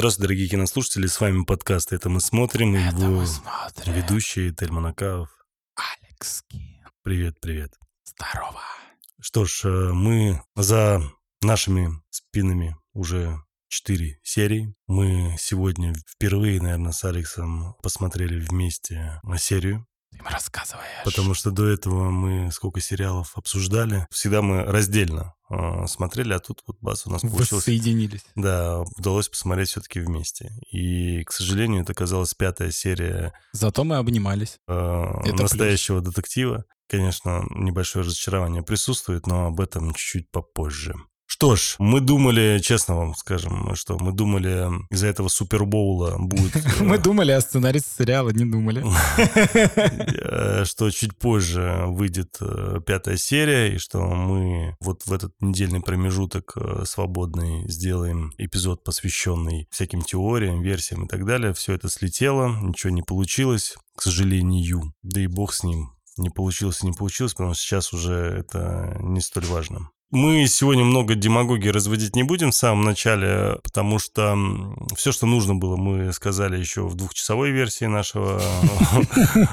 Здравствуйте, дорогие кинослушатели, с вами подкаст «Это мы смотрим» и его смотрим. ведущий Тельман Акаев. Алекс Кин. Привет, привет. Здорово. Что ж, э, мы за нашими спинами уже четыре серии. Мы сегодня впервые, наверное, с Алексом посмотрели вместе серию, Ты им рассказываешь. потому что до этого мы сколько сериалов обсуждали. Всегда мы раздельно э, смотрели, а тут вот бац, у нас получилось... Воссоединились. Да, удалось посмотреть все-таки вместе. И, к сожалению, это оказалась пятая серия Зато мы обнимались. э, Это настоящего детектива. Конечно, небольшое разочарование присутствует, но об этом чуть-чуть попозже. Что ж, мы думали, честно вам скажем, что мы думали, из-за этого Супербоула будет... э, Мы думали, а сценаристы сериала не думали. э, что чуть позже выйдет э, пятая серия, и что мы вот в этот недельный промежуток свободный сделаем эпизод, посвященный всяким теориям, версиям и так далее. Все это слетело, ничего не получилось, к сожалению. Да и бог с ним. Не получилось и не получилось, потому что сейчас уже это не столь важно. Мы сегодня много демагогии разводить не будем в самом начале, потому что все, что нужно было, мы сказали еще в двухчасовой версии нашего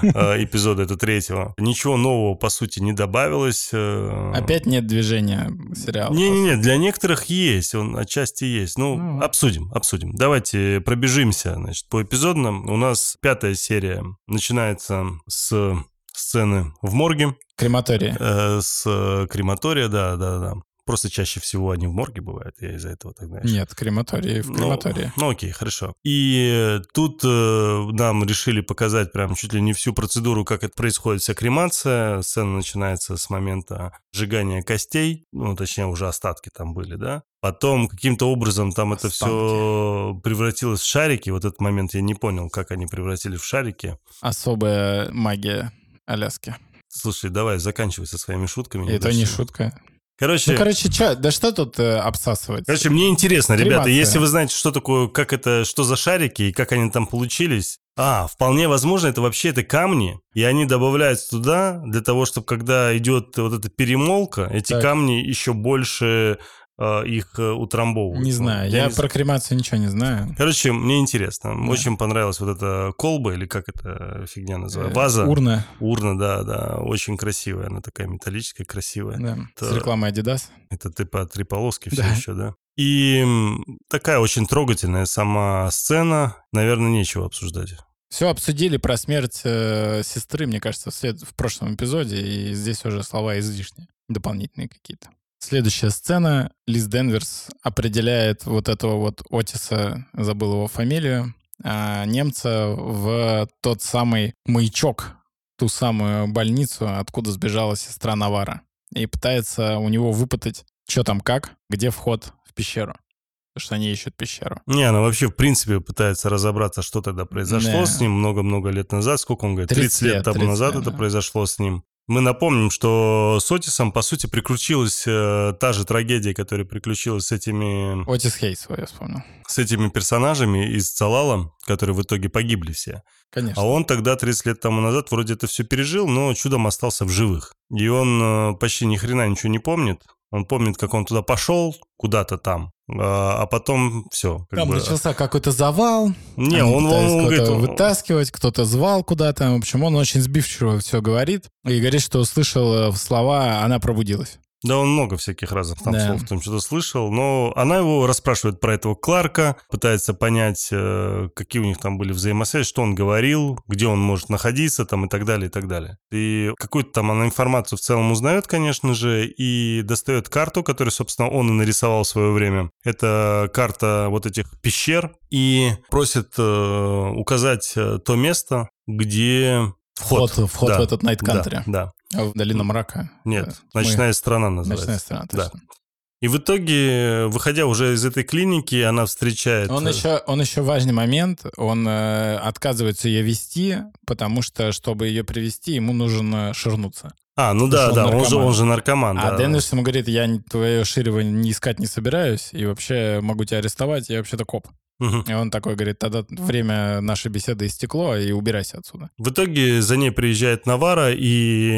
э, эпизода, это третьего. Ничего нового, по сути, не добавилось. э. Опять нет движения сериала. Не-не-не, для некоторых есть, он отчасти есть. Ну, Ну. обсудим, обсудим. Давайте пробежимся, значит, по эпизодным. У нас пятая серия начинается с сцены в морге, Крематории. э, с э, крематория, да, да, да. Просто чаще всего они в морге бывают, я из-за этого так знаешь. Нет, крематории в Ну, крематории. Ну, окей, хорошо. И тут э, нам решили показать прям чуть ли не всю процедуру, как это происходит, вся кремация. Сцена начинается с момента сжигания костей, ну, точнее, уже остатки там были, да. Потом каким-то образом там это все превратилось в шарики. Вот этот момент я не понял, как они превратились в шарики. Особая магия Аляски. Слушай, давай, заканчивай со своими шутками. Это не шутка. Короче, Ну, короче, чё, да что тут э, обсасывать? Короче, мне интересно, ребята, Кремация. если вы знаете, что такое, как это, что за шарики и как они там получились. А, вполне возможно, это вообще это камни, и они добавляются туда для того, чтобы когда идет вот эта перемолка, эти Так. камни еще больше их э, утрамбовывают. Не знаю, я не про кремацию ничего не знаю. Короче, мне интересно. Да. Очень понравилась вот эта колба, или как эта фигня называется? Э, Ваза. Урна, Урна, да, да. Очень красивая. Она такая металлическая, красивая. да, Это- с рекламой Adidas. Это типа три полоски все Да. еще, да? И такая очень трогательная сама сцена. Наверное, нечего обсуждать. Все обсудили про смерть э, сестры, мне кажется, в, след- в прошлом эпизоде, и здесь уже слова излишние, дополнительные какие-то. Следующая сцена. Лиз Денверс определяет вот этого вот Отиса, забыл его фамилию, а, немца в тот самый маячок, ту самую больницу, откуда сбежала сестра Навара. И пытается у него выпытать, что там как, где вход в пещеру. Потому что они ищут пещеру. Не, она вообще, в принципе, пытается разобраться, что тогда произошло Да. с ним много-много лет назад. Сколько он говорит? 30, 30 лет тому 30 назад лет, это да. произошло с ним. Мы напомним, что с Отисом, по сути, приключилась э, та же трагедия, которая приключилась с этими, Отис Хейс, я вспомнил. с этими персонажами из Цалала, которые в итоге погибли все. Конечно. А он тогда, 30 лет тому назад, вроде это все пережил, но чудом остался в живых. И он э, почти ни хрена ничего не помнит. Он помнит, как он туда пошел, куда-то там, а, а потом все. Там начался какой-то завал. Не, он, он, говорит, вытаскивать, кто-то звал куда-то. В общем, он очень сбивчиво все говорит. И говорит, что услышал э, слова «она пробудилась». Да, он много всяких разных там Да. слов там что-то слышал, но она его расспрашивает про этого Кларка, пытается понять, э, какие у них там были взаимосвязи, что он говорил, где он может находиться там и так далее, и так далее. И какую-то там она информацию в целом узнает, конечно же, и достает карту, которую, собственно, он и нарисовал в свое время. Это карта вот этих пещер, и просит э, указать э, то место, где вход. Вход, вход Да, в этот Night да, Country. Да, А В долину мрака. нет, Э, мы- ночная страна называется. Ночная страна, Да. точно. И в итоге, выходя уже из этой клиники, она встречает... Он э, еще, он еще важный момент, он э, отказывается ее вести, потому что, чтобы ее привести, ему нужно ширнуться. А, ну да, да, он он же, наркоман. он же наркоман, А да. Деннис ему говорит, я твое ширево не искать не собираюсь, и вообще могу тебя арестовать, я вообще-то коп. Мгм. И он такой говорит, тогда время нашей беседы истекло, и убирайся отсюда. В итоге за ней приезжает Навара, и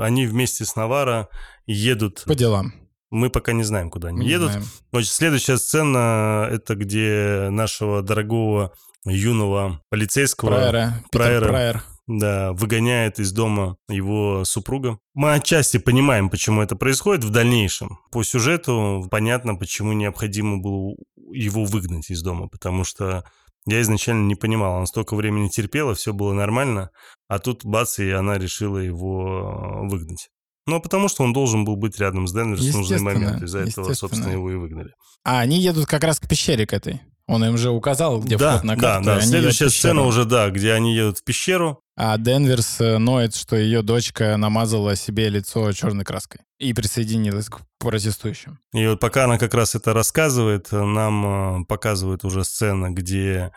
они вместе с Навара едут По делам. Мы пока не знаем, куда они Не едут. знаем. Значит, следующая сцена — это где нашего дорогого юного полицейского Прайера. Питер Прайера. Прайер. Да, выгоняет из дома его супруга. Мы отчасти понимаем, почему это происходит в дальнейшем. По сюжету понятно, почему необходимо было его выгнать из дома, потому что я изначально не понимал, он столько времени терпела, все было нормально, а тут бац, и она решила его выгнать. Ну, потому что он должен был быть рядом с Денверс в нужный момент. Из-за этого, собственно, его и выгнали. А они едут как раз к пещере к этой. Он им же указал, где да, вход на да, карту. да. они Следующая сцена уже, да, где они едут в пещеру. А Денверс э, ноет, что ее дочка намазала себе лицо черной краской и присоединилась к протестующим. И вот пока она как раз это рассказывает, нам э, показывают уже сцена, где э,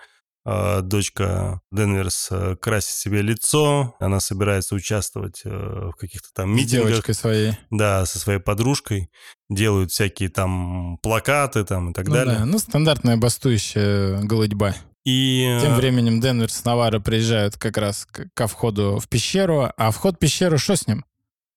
дочка Денверс э, красит себе лицо, она собирается участвовать э, в каких-то там С митингах, девочкой своей. да, со своей подружкой, делают всякие там плакаты там и так Ну, далее. да, ну, стандартная бастующая голодьба. И Тем э, временем Денверс с Навара приезжают как раз ко входу в пещеру, а вход в пещеру что с ним?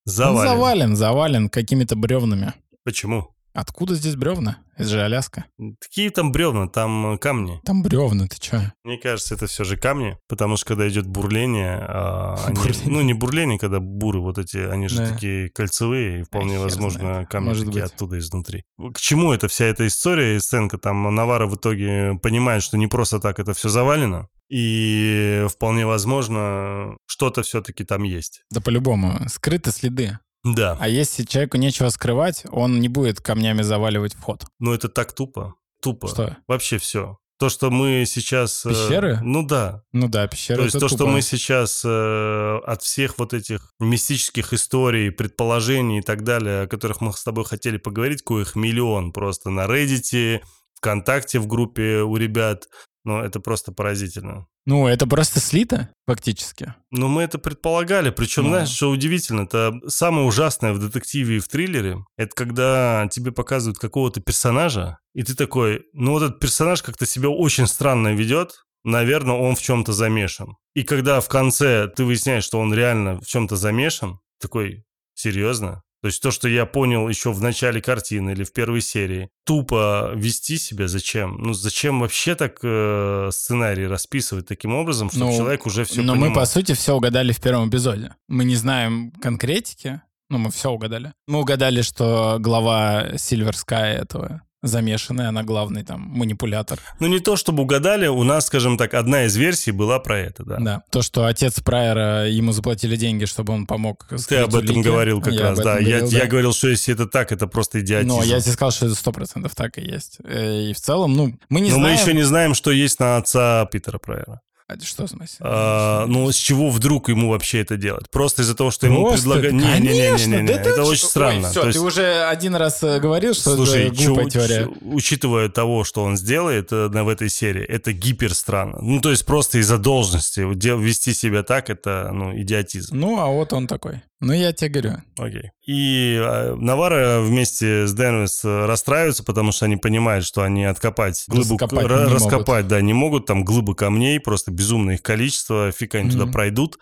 Он завален. завален, завален какими-то бревнами. Почему? Откуда здесь бревна? Это же Аляска. Какие там бревна, там э, камни. Там бревна, ты чё? Мне кажется, это все же камни, потому что когда идет бурление, а, они- ну не бурление, когда буры вот эти, они же Да. такие кольцевые, и вполне хер возможно знает. камни Может такие быть. оттуда изнутри. К чему эта вся эта история и сценка? Там Навара в итоге понимает, что не просто так это все завалено, и вполне возможно что-то все-таки там есть. Да по-любому. Скрыты следы. Да, А если человеку нечего скрывать, он не будет камнями заваливать вход. но это так тупо, тупо. Что? Вообще все. То, что мы сейчас... э, Пещеры? Ну да, Ну да, пещера То есть то, что тупо. мы сейчас э, от всех вот этих мистических историй, предположений и так далее, о которых мы с тобой хотели поговорить, коих миллион просто на Reddit, ВКонтакте в группе у ребят, ну, это просто поразительно. Ну, это просто слито, фактически. Но мы это предполагали, причем, Ну. знаешь, что удивительно, это самое ужасное в детективе и в триллере, это когда тебе показывают какого-то персонажа, и ты такой, ну вот этот персонаж как-то себя очень странно ведет, наверное, он в чем-то замешан. И когда в конце ты выясняешь, что он реально в чем-то замешан, такой, серьезно? То есть то, что я понял еще в начале картины или в первой серии, тупо вести себя зачем? Ну зачем вообще так э, сценарий расписывать таким образом, чтобы Ну, человек уже все Но понимал? мы, по сути, все угадали в первом эпизоде. Мы не знаем конкретики, но мы все угадали. Мы угадали, что глава Silver Sky этого замешанная, она главный там манипулятор. Ну, не то чтобы угадали, у нас, скажем так, одна из версий была про это, да. Да. То, что отец Прайера, ему заплатили деньги, чтобы он помог Ты об этом улики. говорил как Я раз, да. этом Я, говорил, я говорил, что если это так, это просто идиотизм. Но я тебе сказал, что это сто процентов так и есть. Э, И в целом, ну, мы не Но мы знаем... еще не знаем, что есть на отца Питера Прайера. А Что в смысле? А, ну, с чего вдруг ему вообще это делать? Просто из-за того, что ему предлагают... конечно, Не-не-не, да это ты очень странно. Ой, всё, То есть, ты уже один раз э, говорил, что Слушай, это глупая чё- теория. чё- учитывая того, что он сделает э, на- в этой серии, это гипер странно. Ну, то есть просто из-за должности вести себя так, это, ну, идиотизм. Ну, а вот он такой. Ну, я тебе говорю. Окей. И э, Навара вместе с Денвис э, расстраиваются, потому что они понимают, что они откопать глыбу, Раскопать ра- не раскопать, да, не могут. Там глыбы камней, просто безумное их количество, фиг они туда Мгм. пройдут.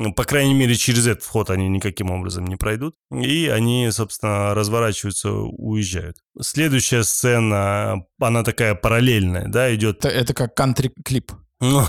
Ну, по крайней мере, через этот вход они никаким образом не пройдут. И они, собственно, разворачиваются, уезжают. Следующая сцена, она такая параллельная, да, идет Это, это как кантри-клип. Ну,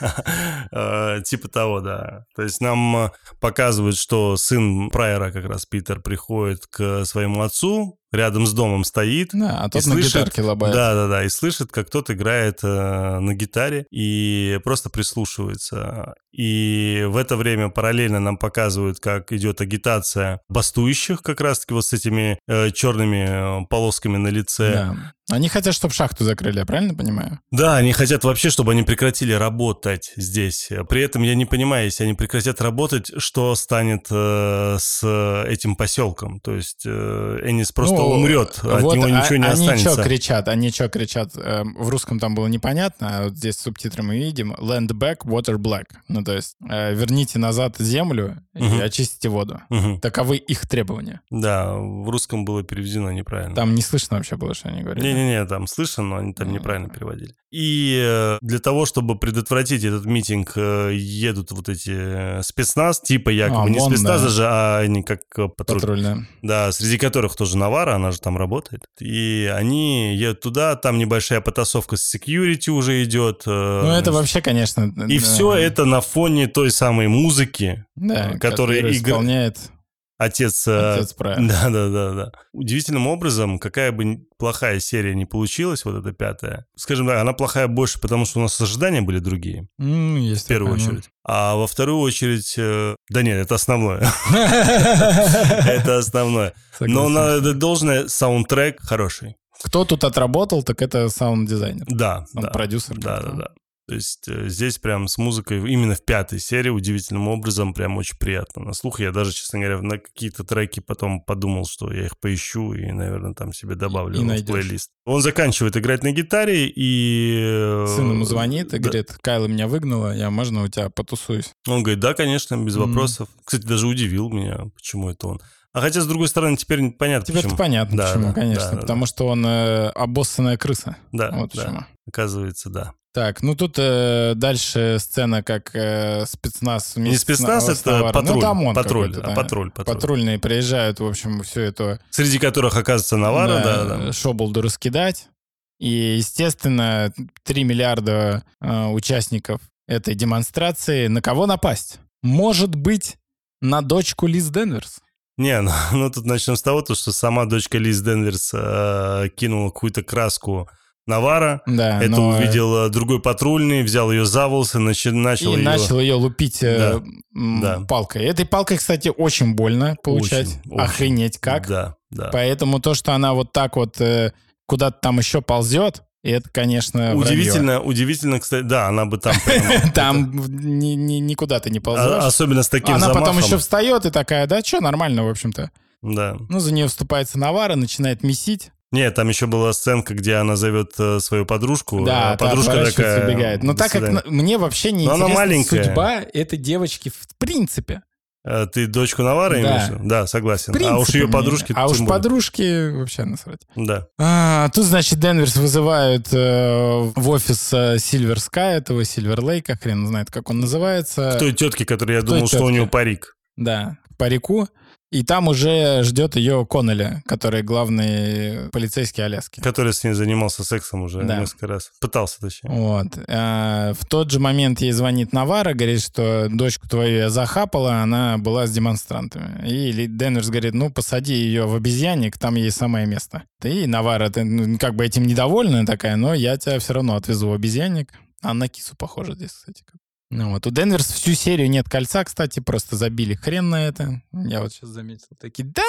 э, типа того, да. То есть нам показывают, что сын Прайера, как раз Питер, приходит к своему отцу, рядом с домом стоит. Да, а и тот на слышит- гитарке лобает. Да, да, да, и слышит, как тот играет э, на гитаре и просто прислушивается. И в это время параллельно нам показывают, как идет агитация бастующих, как раз-таки вот с этими э, черными э, полосками на лице. Да. Они хотят, чтобы шахту закрыли, я правильно понимаю? Да, они хотят вообще, чтобы они прекратили работать здесь. При этом я не понимаю, если они прекратят работать, что станет э, с этим поселком. То есть э, Энис просто Ну, умрет, от вот, него а- ничего не они останется. что кричат? Они что кричат? Эм, В русском там было непонятно, а вот здесь субтитры мы видим. Land back, water black. Ну, то есть э, верните назад землю и Мгм. очистите воду. Мгм. Таковы их требования. Да, в русском было переведено неправильно. Там не слышно вообще было, что они говорили. Не-не-не, там слышно, но они там неправильно переводили. И э, для того, чтобы предотвратить этот митинг, э, едут вот эти спецназ, типа якобы А, не ОМОН, спецназ да. даже, а они как э, патруль. Патрульная. Да, среди которых тоже Навара, она же там работает. И они едут туда, там небольшая потасовка с секьюрити уже идет. э, Ну, это вообще, конечно... И все это на фоне той самой музыки, да, который игра- исполняет отец... э, отец Прайер. Да, да, да, да. Удивительным образом, какая бы плохая серия не получилась, вот эта пятая, скажем так, она плохая больше, потому что у нас ожидания были другие, М, есть в первую ну. очередь. А во вторую очередь... э, Да нет, это основное. Это основное. Но надо должное, саундтрек хороший. Кто тут отработал, так это саунд-дизайнер. Да, Он да. продюсер. Да, да, да. То есть э, здесь прям с музыкой, именно в пятой серии, удивительным образом, прям очень приятно на слух. Я даже, честно говоря, на какие-то треки потом подумал, что я их поищу и, наверное, там себе добавлю И в плейлист. Он заканчивает играть на гитаре и... э, Сын ему звонит и да. говорит, Кайла меня выгнала, я можно у тебя потусуюсь? Он говорит, да, конечно, без Мгм. вопросов. Кстати, даже удивил меня, почему это он. А хотя, с другой стороны, теперь понятно, Теперь почему. понятно, Да, почему, да, конечно. да, да, потому что он э, обоссанная крыса. Да, вот да, почему. Оказывается, да. Так, ну тут э, дальше сцена, как э, спецназ... Не спецназ, это Наваром. патруль. Ну, это ОМОН патруль, да. патруль, патруль. Патрульные приезжают, в общем, все это... Среди которых оказывается Навара, да, да. Шоблду раскидать. И, естественно, 3 миллиарда э, участников этой демонстрации. На кого напасть? Может быть, на дочку Лиз Денверс? Не, ну, ну тут начнем с того, то, что сама дочка Лиз Денверс э, кинула какую-то краску Навара. Да, Это но- увидел э, другой патрульный, взял ее за волосы, начи- начал и ее... начал ее лупить э, Да, да. палкой. Этой палкой, кстати, очень больно получать. Очень, очень. Охренеть как. Да, да. Поэтому то, что она вот так вот э, куда-то там еще ползет, это, конечно, вранье. Удивительно, удивительно, кстати, да, она бы там... Там ни- ни- никуда ты не А- ползешь. Особенно с таким Она потом еще встает и такая, да, что, нормально, в общем-то. Да. Ну, за нее вступается Навара, начинает месить. Нет, там еще была сценка, где она зовет э, свою подружку. да, а та подружка и такая... убегает. Но «До так как свидания». на- мне вообще не Но интересна судьба этой девочки в принципе. Э, Ты дочку Навара Да. имеешь? Да, согласен. Принципе а уж ее подружки А уж более. подружки вообще насрать. Да. А, тут, значит, Денверс вызывают э, в офис э, Silver Sky, этого Silver Lake, хрен знает, как он называется. К той тетке, которая я К думал, что у тетке. нее парик. Да, парику. И там уже ждет ее Коннелли, который главный полицейский Аляски. Который с ней занимался сексом уже Да. несколько раз. Пытался, точнее. Вот. А, В тот же момент ей звонит Навара, говорит, что дочку твою я захапала, она была с демонстрантами. И Денверс говорит, ну, посади ее в обезьянник, там ей самое место. И Навара, ты ну, как бы этим недовольна такая, но я тебя все равно отвезу в обезьянник. А на кису похоже здесь, кстати. Ну вот, у Денверс всю серию нет кольца, кстати, просто забили хрен на это. Я вот сейчас заметил, такие, да,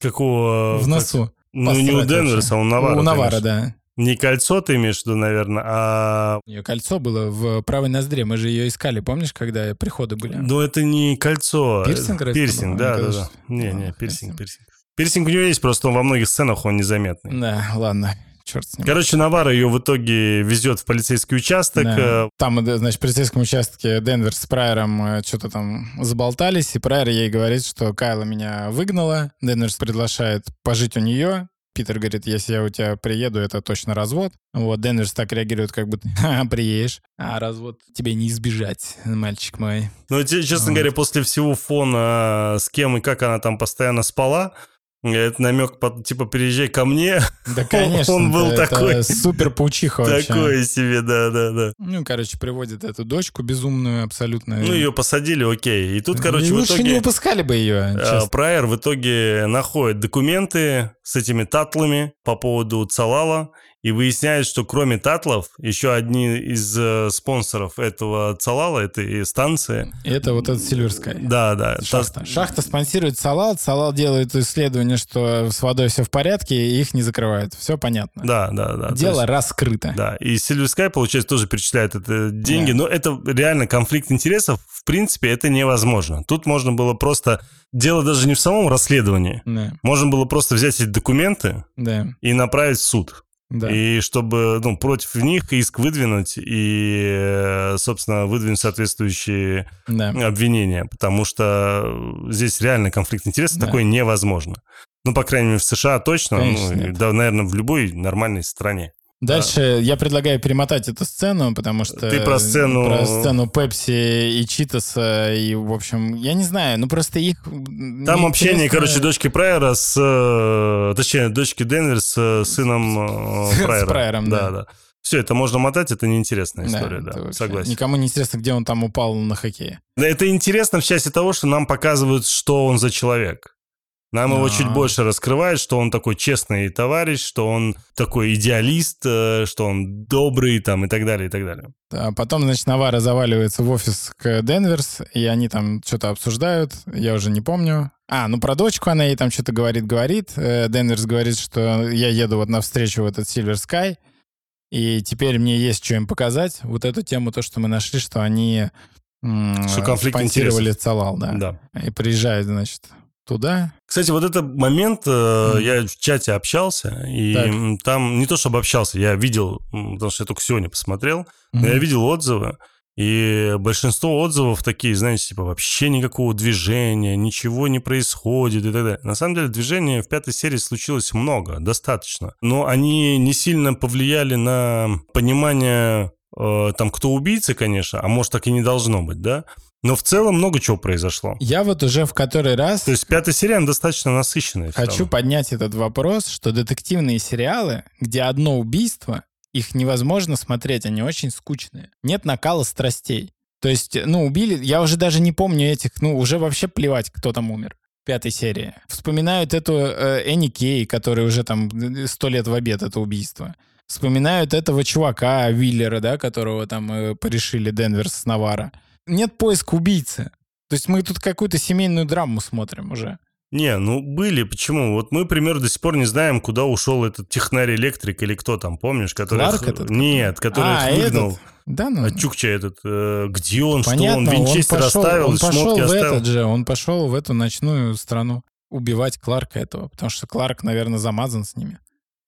Какого... в носу. как- Ну, не у Денверса, а у Навара. У Навара, да. Не кольцо ты имеешь в виду, наверное, а... У нее кольцо было в правой ноздре. Мы же ее искали, помнишь, когда приходы были? Ну, это не кольцо. Пирсинг, Пирсинг, да, да, да. Не, ладно, не, пирсинг, пирсинг. Пирсинг у нее есть, просто он во многих сценах он незаметный. Да, ладно, черт с ним. Короче, Навара ее в итоге везет в полицейский участок. Да. э, Там, да, значит, в полицейском участке Денвер с Прайером что-то там заболтались, и Прайер ей говорит, что Кайла меня выгнала. Денверс приглашает пожить у нее. Питер говорит, если я у тебя приеду, это точно развод. Вот, Денверс так реагирует, как будто «Ха, приедешь, а развод тебе не избежать, мальчик мой. Ну, честно Вот. говоря, после всего фона, с кем и как она там постоянно спала, это намек, под, типа, переезжай ко мне. Да, конечно. Он был это- такой- супер паучиха вообще. Такое себе, да-да-да. Ну, короче, приводит эту дочку безумную абсолютно. Ну, ее посадили, окей. И тут, короче, И в лучше не итоге... выпускали бы ее, честно. Прайер в итоге находит документы с этими татлами по поводу Цалала и выясняет, что кроме татлов, еще одни из э, спонсоров этого Цалала, этой станции, Это вот этот Silver Sky. да, да, та- Шахта. Шахта спонсирует Салал. Салал делает исследование, что с водой все в порядке, и их не закрывают. Все понятно. да, да, да. Дело есть- раскрыто. Да, и Silver Sky, получается, тоже перечисляет это деньги, но это реально конфликт интересов, в принципе, это невозможно. Тут можно было просто... Дело даже не в самом расследовании. Да, Можно было просто взять эти документы да, и направить в суд. Да. И чтобы, ну, против них иск выдвинуть и, э, собственно, выдвинуть соответствующие да. обвинения, потому что здесь реально конфликт интересов Да. такой невозможно. Ну, по крайней мере, в США точно. Конечно, ну, да, наверное, в любой нормальной стране. Дальше я предлагаю перемотать эту сцену, потому что... Ты про сцену- Про сцену Пепси и Читаса, и, в общем, я не знаю, ну просто их... Там общение, короче, дочки Прайера с... э, Точнее, дочки Денвер с э, сыном э, С Прайера. Прайером, да. да. Все, это можно мотать, это неинтересная история, да, согласен. Никому не интересно, где он там упал на хоккее. Да, Это интересно в части того, что нам показывают, что он за человек. Нам его чуть больше раскрывают, что он такой честный товарищ, что он такой идеалист, э, что он добрый там и так далее, и так далее. А потом, значит, Навара заваливается в офис к Денверс, и они там что-то обсуждают, я уже не помню. А, ну про дочку она ей там что-то говорит-говорит. Э, Денверс говорит, что я еду вот навстречу в этот Silver Sky, и теперь мне есть что им показать. Вот эту тему, то, что мы нашли, что они Что конфликт спонсировали интересов. Цалал, да. Да. И приезжают, значит, туда. Кстати, вот этот момент, э, Мгм. я в чате общался, и Так. там не то чтобы общался, я видел, потому что я только сегодня посмотрел, но я видел отзывы, и большинство отзывов такие, знаете, типа вообще никакого движения, ничего не происходит и так далее. На самом деле движения в пятой серии случилось много, достаточно, но они не сильно повлияли на понимание э, там, кто убийца, конечно, а может так и не должно быть, да? Но в целом много чего произошло. Я вот уже в который раз То есть пятая серия она достаточно насыщенная. Хочу поднять этот вопрос, что детективные сериалы, где одно убийство, их невозможно смотреть, они очень скучные. Нет накала страстей. То есть, ну, убили, я уже даже не помню этих, ну, уже вообще плевать, кто там умер. в Пятой серии. Вспоминают эту э, Энни Кей, который уже там э, сто лет в обед, это убийство. Вспоминают этого чувака, Виллера, да, которого там э, порешили Денверс с Навара. Нет поиска убийцы. То есть мы тут какую-то семейную драму смотрим уже. Не, ну были, почему? Вот мы, например, до сих пор не знаем, куда ушел этот технарь-электрик или кто там, помнишь? Который Кларк этот? Нет, который А, их выгнал. этот? Да, ну... А Чукча этот, э, где он, Понятно, что он, Винчестер он пошел, оставил, он пошел шмотки в оставил. этот же, он пошел в эту ночную страну убивать Кларка этого, потому что Кларк, наверное, замазан с ними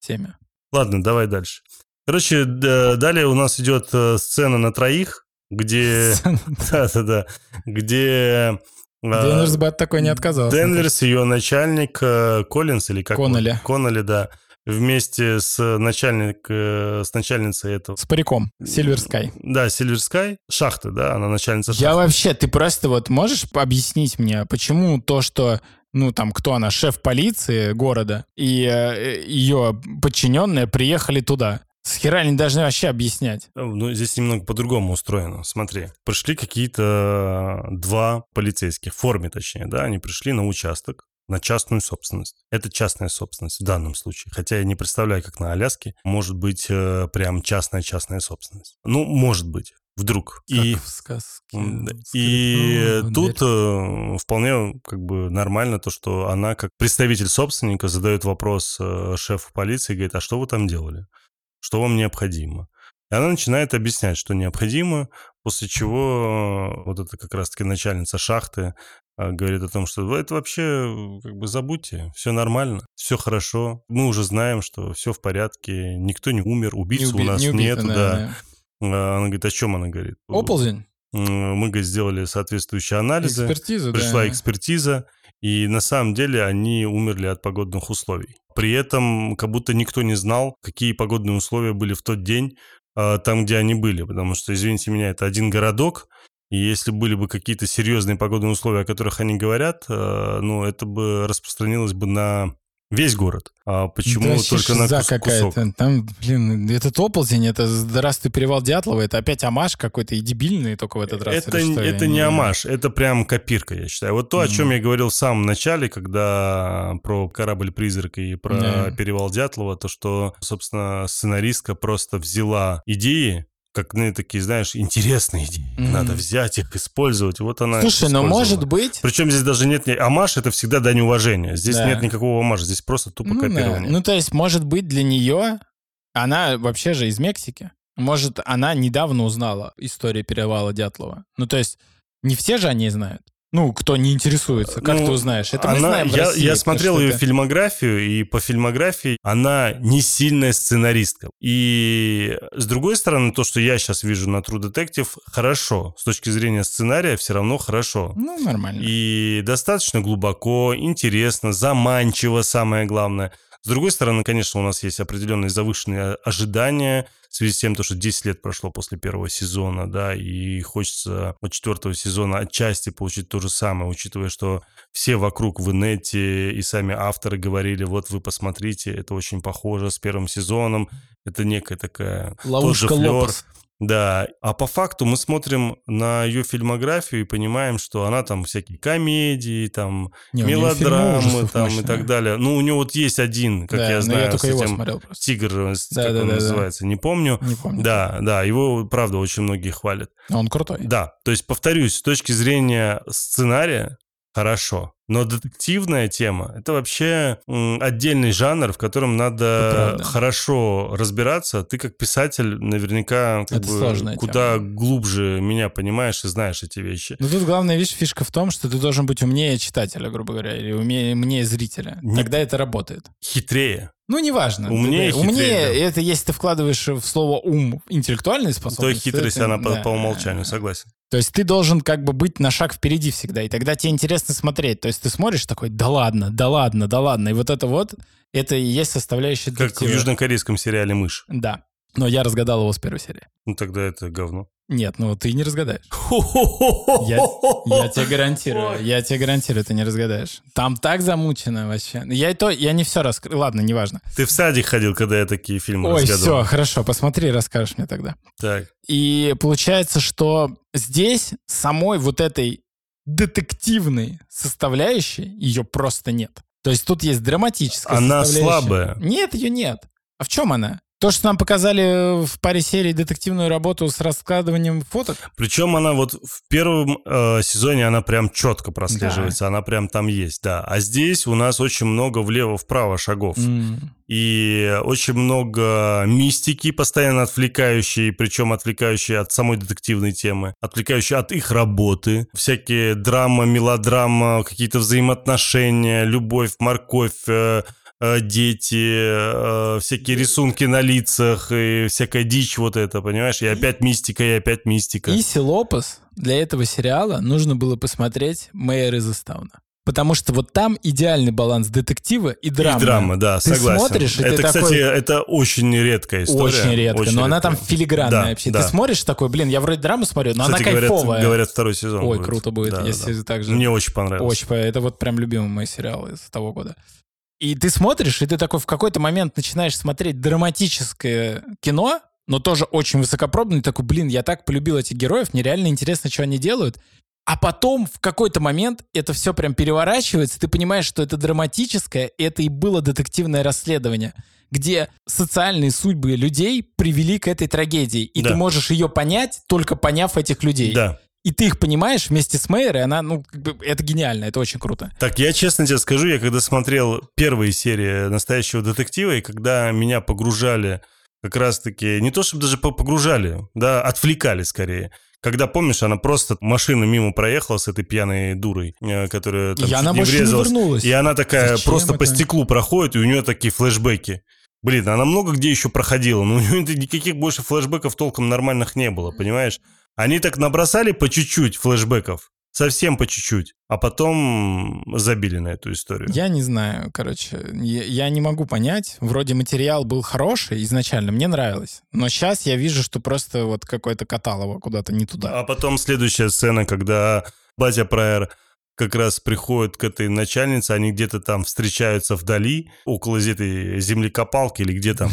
всеми. Ладно, давай дальше. Короче, далее у нас идет э, сцена на троих, где... Да-да-да. Где... э, Денверс бы от такой не отказался. Денверс, ее начальник э, Коллинс или как? Коннелли. он? Коннелли, да. Вместе с начальник, э, с начальницей этого. С париком. Сильвер Скай. Да, Сильвер Скай. Шахты, да, она начальница шахты. Я вообще, ты просто вот можешь объяснить мне, почему то, что ну, там, кто она, шеф полиции города, и э, ее подчиненные приехали туда. С хера они должны вообще объяснять. Ну, здесь немного по-другому устроено. Смотри, пришли какие-то два полицейских, в форме точнее, да, они пришли на участок, на частную собственность. Это частная собственность в данном случае. Хотя я не представляю, как на Аляске может быть э, прям частная-частная собственность. Ну, может быть, вдруг. И, Как в сказке. м, и Скрипнула тут э, вполне как бы нормально то, что она как представитель собственника задает вопрос э, шефу полиции, говорит, а что вы там делали? Что вам необходимо? И она начинает объяснять, что необходимо, после чего э, вот это как раз-таки начальница шахты э, говорит о том, что это вообще э, как бы забудьте, все нормально, все хорошо, мы уже знаем, что все в порядке, никто не умер, убийцы Не уби- у нас не убиты, нету, да, да. А Она говорит, о чем она говорит? Оползень? Мы, сделали соответствующие анализы, Экспертизу, пришла да. экспертиза, и на самом деле они умерли от погодных условий. При этом как будто никто не знал, какие погодные условия были в тот день а, там, где они были. Потому что, извините меня, это один городок, и если были бы какие-то серьезные погодные условия, о которых они говорят, а, ну, это бы распространилось бы на весь город. А почему Да только на кус- какая-то. Там, блин, этот оползень, это «Здравствуй, перевал Дятлова», это опять амаш какой-то и дебильный только в этот раз. Это, или это не амаш, это прям копирка, я считаю. Вот то, о чем я говорил в самом начале, когда про корабль-призрак и про Да. перевал Дятлова, то, что, собственно, сценаристка просто взяла идеи, как, ну, такие, знаешь, интересные идеи. Мгм. Надо взять их, использовать. Вот она Слушай, но использовала. может быть... Причем здесь даже нет... ни- Амаш — это всегда дань уважения. Здесь Да. нет никакого амаша, здесь просто тупо Ну, да. копирование. Ну, то есть, может быть, для нее... Она вообще же из Мексики. Может, она недавно узнала историю перевала Дятлова. Ну, то есть, не все же о ней знают. Ну, кто не интересуется, как Ну, ты узнаешь? Это мы она, знаем в я, России, я смотрел ее это- фильмографию, и по фильмографии она не сильная сценаристка. И с другой стороны, то, что я сейчас вижу на True Detective, хорошо. С точки зрения сценария все равно хорошо. Ну, нормально. И достаточно глубоко, интересно, заманчиво, самое главное. С другой стороны, конечно, у нас есть определенные завышенные ожидания в связи с тем, то, что 10 лет прошло после первого сезона, да, и хочется от четвертого сезона отчасти получить то же самое, учитывая, что все вокруг в инете и сами авторы говорили, вот вы посмотрите, это очень похоже с первым сезоном, это некая такая... Ловушка тот же флёр. Да, а по факту мы смотрим на ее фильмографию и понимаем, что она там всякие комедии, там Не, мелодрамы там и так далее. Ну, у него вот есть один, как Да, я знаю, я только с его этим смотрел просто. «Тигр», с- Да, как да, он да, да. называется, не помню. Не помню. Да, да, его, правда, очень многие хвалят. Он крутой. Да, то есть, повторюсь, с точки зрения сценария, хорошо. Но детективная тема — это вообще отдельный жанр, в котором надо хорошо разбираться. Ты как писатель наверняка как бы, куда тема. глубже меня понимаешь и знаешь эти вещи. Но тут главная вещь, фишка в том, что ты должен быть умнее читателя, грубо говоря, или умнее, умнее зрителя. Не- Тогда это работает. Хитрее. Ну, неважно. Умнее, Ты- умнее хитрее, это если ты вкладываешь в слово ум интеллектуальные способности. То хитрость, это- она по, да. по умолчанию, согласен. То есть ты должен как бы быть на шаг впереди всегда, и тогда тебе интересно смотреть. То есть ты смотришь такой, да ладно, да ладно, да ладно. И вот это вот, это и есть состоящая Как в южнокорейском сериале «Мышь». Да. Но я разгадал его с первой серии. Ну, тогда это говно. Нет, ну ты не разгадаешь. Я, я тебе гарантирую, я тебе гарантирую, ты не разгадаешь. Там так замучено вообще. Я и то, я не все раскрыл. Ладно, неважно. Ты в садик ходил, когда я такие фильмы Ой, разгадывал. все, хорошо, посмотри, расскажешь мне тогда. Так. И получается, что здесь самой вот этой детективной составляющей ее просто нет. То есть тут есть драматическая Она слабая. Нет, ее нет. А в чем она? То, что нам показали в паре серий детективную работу с раскладыванием фоток, Причем она вот в первом э, сезоне она прям четко прослеживается, она прям там есть, да. А здесь у нас очень много влево-вправо шагов. м, И очень много мистики, постоянно отвлекающей, причем отвлекающей от самой детективной темы, отвлекающей от их работы. Всякие драма, мелодрама, какие-то взаимоотношения, любовь, морковь, э, э, дети, э, всякие рисунки на лицах и всякая дичь вот это, понимаешь? И опять мистика, и опять мистика. Иси Лопес для этого сериала нужно было посмотреть «Мэйр из Истауна». Потому что вот там идеальный баланс детектива и драмы. И драма, да, Ты согласен. смотришь, и ты это, кстати, такой- это очень редкая история. Очень редко, но она там редкая. филигранная Да, вообще. да. Ты смотришь такой, блин, я вроде драму смотрю, но Кстати, она говорят, кайфовая. говорят, второй сезон Ой, будет. круто будет, Да, если да. так же. Мне очень понравилось. Очень, это вот прям любимый мой сериал из того года. И ты смотришь, и ты такой в какой-то момент начинаешь смотреть драматическое кино, но тоже очень высокопробный, такой, блин, я так полюбил этих героев, мне реально интересно, что они делают. А потом в какой-то момент это все прям переворачивается, ты понимаешь, что это драматическое, это и было детективное расследование, где социальные судьбы людей привели к этой трагедии, и Да. ты можешь ее понять, только поняв этих людей. Да. И ты их понимаешь вместе с Мэйрой, она, ну, это гениально, это очень круто. Так, я честно тебе скажу, я когда смотрел первые серии «Настоящего детектива», и когда меня погружали как раз-таки, не то чтобы даже по- погружали, да, отвлекали скорее. Когда, помнишь, она просто машина мимо проехала с этой пьяной дурой, э, которая там И она не больше не врезалась. вернулась. И она такая Зачем просто по это? стеклу проходит, и у нее такие флешбеки. Блин, она много где еще проходила, но у нее никаких больше флешбеков толком нормальных не было, понимаешь? Они так набросали по чуть-чуть флешбеков, совсем по чуть-чуть, а потом забили на эту историю. Я не знаю, короче, я, я не могу понять. Вроде материал был хороший изначально, мне нравилось. Но сейчас я вижу, что просто вот какое-то каталово куда-то не туда. А потом следующая сцена, когда батя Прайер как раз приходит к этой начальнице, они где-то там встречаются вдали, около этой землекопалки или где там.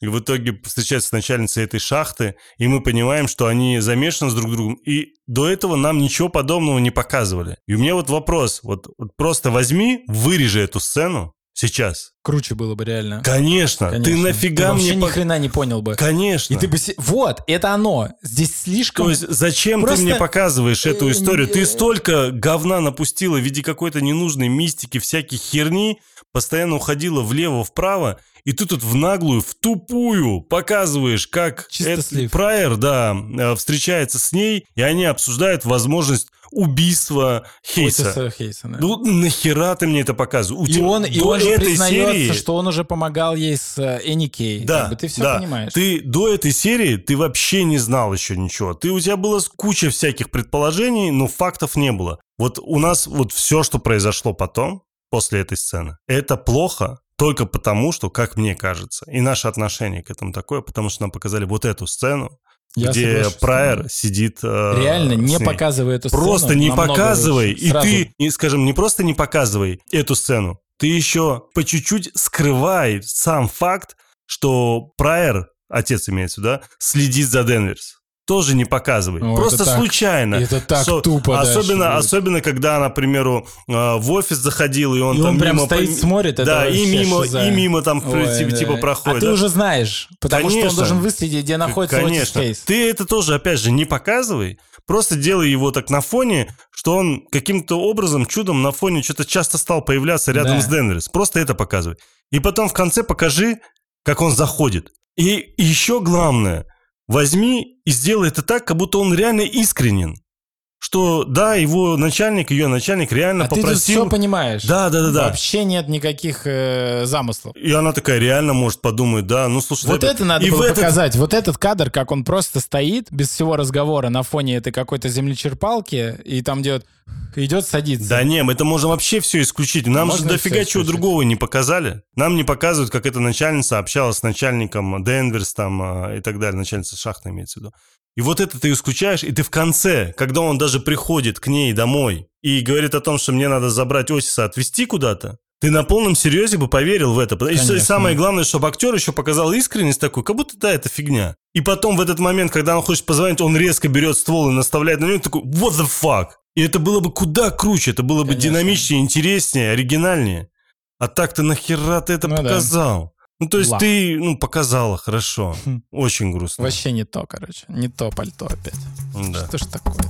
И в итоге встречаются с начальницей этой шахты, и мы понимаем, что они замешаны с друг другом. И до этого нам ничего подобного не показывали. И у меня вот вопрос, вот, вот просто возьми, вырежи эту сцену сейчас. Круче было бы реально. Конечно, ты Конечно. нафига Ты вообще мне... ни хрена не понял бы. Конечно. И ты бы... Вот, это оно. Здесь слишком... То есть зачем Просто, ты мне показываешь эту э, историю? э, Ты столько говна напустила в виде какой-то ненужной мистики, всяких херни, постоянно уходила влево-вправо, и ты тут в наглую, в тупую показываешь, как этот. Прайер, да, э, встречается с ней, и они обсуждают возможность убийства Хейса. Хейса, да. Ну нахера ты мне это показываешь? У и он, и он же признается, серии- что он уже помогал ей с э, Энни Кей. Да, Как бы ты все да. понимаешь. Ты до этой серии ты вообще не знал еще ничего. Ты у тебя было куча всяких предположений, но фактов не было. Вот у нас вот все, что произошло потом после этой сцены, это плохо только потому, что, как мне кажется, и наше отношение к этому такое, потому что нам показали вот эту сцену, Я где соглашусь Прайер сидит. э, Реально, не показывай эту сцену. Просто не показывай. И Сразу. ты, и, скажем, не просто не показывай эту сцену, ты еще по чуть-чуть скрывай сам факт, что Прайер, отец имеется, да, следит за Денверс. Тоже не показывай. О, Просто это так- случайно. это так Что- тупо Особенно, особенно, когда примеру, э, в офис заходил, и он И там он прям мимо... стоит, по- смотрит, это Да, и мимо, шиза. и мимо там Ой, типа, да. типа проходит. А ты да. уже знаешь, потому что Конечно. он должен выследить, где находится Конечно. Хейс. Ты это тоже, опять же, не показывай. Просто делай его так на фоне, что он каким-то образом, чудом на фоне что-то часто стал появляться рядом Да. с Денверс. Просто это показывай. И потом в конце покажи, как он заходит. И еще главное, возьми и сделай это так, как будто он реально искренен. Что, да, его начальник, ее начальник реально А ты попросил... все понимаешь. Да, да, да, да. Вообще нет никаких э, замыслов. И она такая реально может подумать, да, ну слушай... Вот это надо и было этот- показать. Вот этот кадр, как он просто стоит без всего разговора на фоне этой какой-то землечерпалки, и там идет, идет садится. Да не, мы это можем вообще все исключить. Нам Можно же дофига чего другого не показали. Нам не показывают, как эта начальница общалась с начальником Денверс там а, и так далее. Начальница шахты имеется в виду. И вот это ты исключаешь, и ты в конце, когда он даже приходит к ней домой и говорит о том, что мне надо забрать Осиса, отвезти куда-то, ты на полном серьезе бы поверил в это. И Конечно. самое главное, чтобы актер еще показал искренность такую, как будто да, это фигня. И потом в этот момент, когда он хочет позвонить, он резко берет ствол и наставляет на него, такой, what the fuck? И это было бы куда круче, это было бы Конечно. динамичнее, интереснее, оригинальнее. А так ты нахера ты это Ну да. Ну, то есть Ла. ты, ну, показала, хорошо. Хм. Очень грустно. Вообще не то, короче. Не то пальто опять. Да. Что ж такое-то?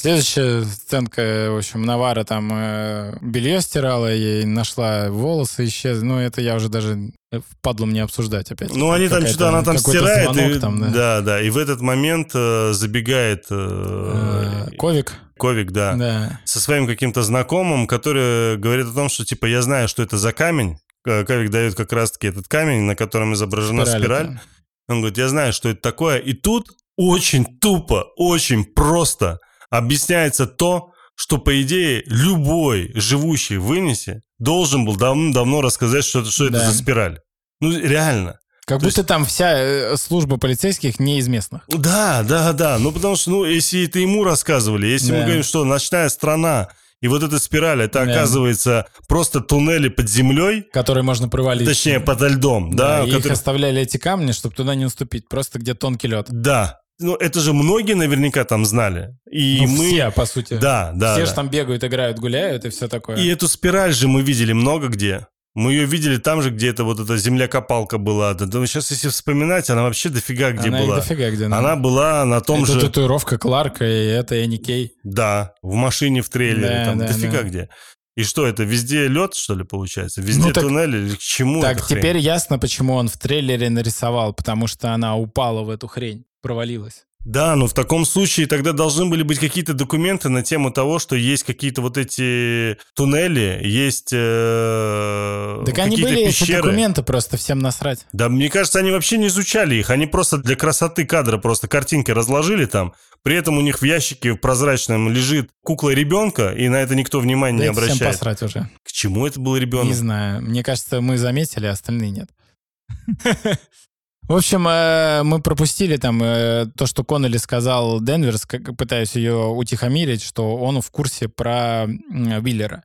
Следующая сценка, в общем, Навара там э, белье стирала, ей нашла волосы, исчезли. Ну, это я уже даже э, впадло мне обсуждать опять. Ну, они там что-то, она там стирает. звонок и- там, да. да, да. И в этот момент э, забегает э, Э, Ковик. Ковик, да, Да. со своим каким-то знакомым, который говорит о том, что, типа, я знаю, что это за камень. Э, Ковик дает как раз-таки этот камень, на котором изображена Спираль спираль. Он говорит, я знаю, что это такое. И тут очень тупо, очень просто объясняется то, что, по идее, любой живущий в Иннисе должен был давно-давно рассказать, что, это- что это Да. за спираль. Ну, реально. Как То будто там вся э, служба полицейских не из местных. Да, да, да. Ну, потому что, ну, если это ему рассказывали, если мы Да. говорим, что ночная страна, и вот эта спираль, это, Да. оказывается, просто туннели под землей, которые можно провалить. точнее, подо льдом, да, Да, и их которые- оставляли эти камни, чтобы туда не наступить, просто где тонкий лед. Да. Ну, это же многие наверняка там знали. И Ну, мы... все, по сути. Да, да. все да. же там бегают, играют, гуляют и все такое. И эту спираль же мы видели много где. Мы ее видели там же, где это вот эта земля-копалка была. Да, да, сейчас, если вспоминать, она вообще дофига где Она была. дофига где. Она была на том это же... татуировка Кларка, и это Энни Кей. Да, в машине, в трейлере, Да, там да, дофига да. где. И что, это везде лед, что ли, получается? Везде Ну, так- туннели? Или К чему так, эта хрень? теперь ясно, почему он в трейлере нарисовал, потому что она упала в эту хрень, провалилась. Да, но в таком случае тогда должны были быть какие-то документы на тему того, что есть какие-то вот эти туннели, есть э, Так они были, пещеры. документы, просто всем насрать. Да, мне кажется, они вообще не изучали их. Они просто для красоты кадра просто картинки разложили там. При этом у них в ящике прозрачном лежит кукла ребенка, и на это никто внимания Да не это всем обращает. посрать уже. К чему это был ребенок? Не знаю. Мне кажется, мы заметили, а остальные нет. В общем, э, мы пропустили там э, то, что Коннелли сказал Денверс, пытаясь ее утихомирить, что он в курсе про Виллера.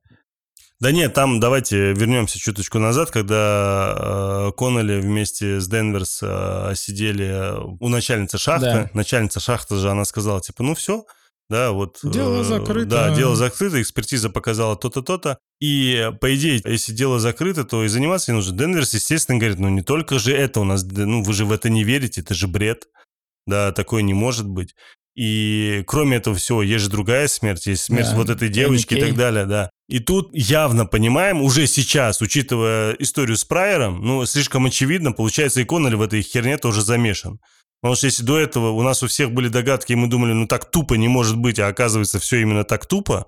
Да нет, там давайте вернемся чуточку назад, когда э, Коннелли вместе с Денверс э, сидели у начальницы шахты. Да. Начальница шахты же, она сказала, типа, ну все, да, вот... э, Дело закрыто. Да, дело закрыто, экспертиза показала то-то, то-то. И, по идее, если дело закрыто, то и заниматься не нужно. Денверс, естественно, говорит, ну не только же это у нас, ну вы же в это не верите, это же бред. да, такое не может быть. И кроме этого всего, есть же другая смерть, есть смерть Да, вот этой девочки и так далее, да. И тут явно понимаем, уже сейчас, учитывая историю с Прайером, ну, слишком очевидно, получается, и Коннелли в этой херне тоже замешан. Потому что если до этого у нас у всех были догадки, и мы думали, ну так тупо не может быть, а оказывается все именно так тупо,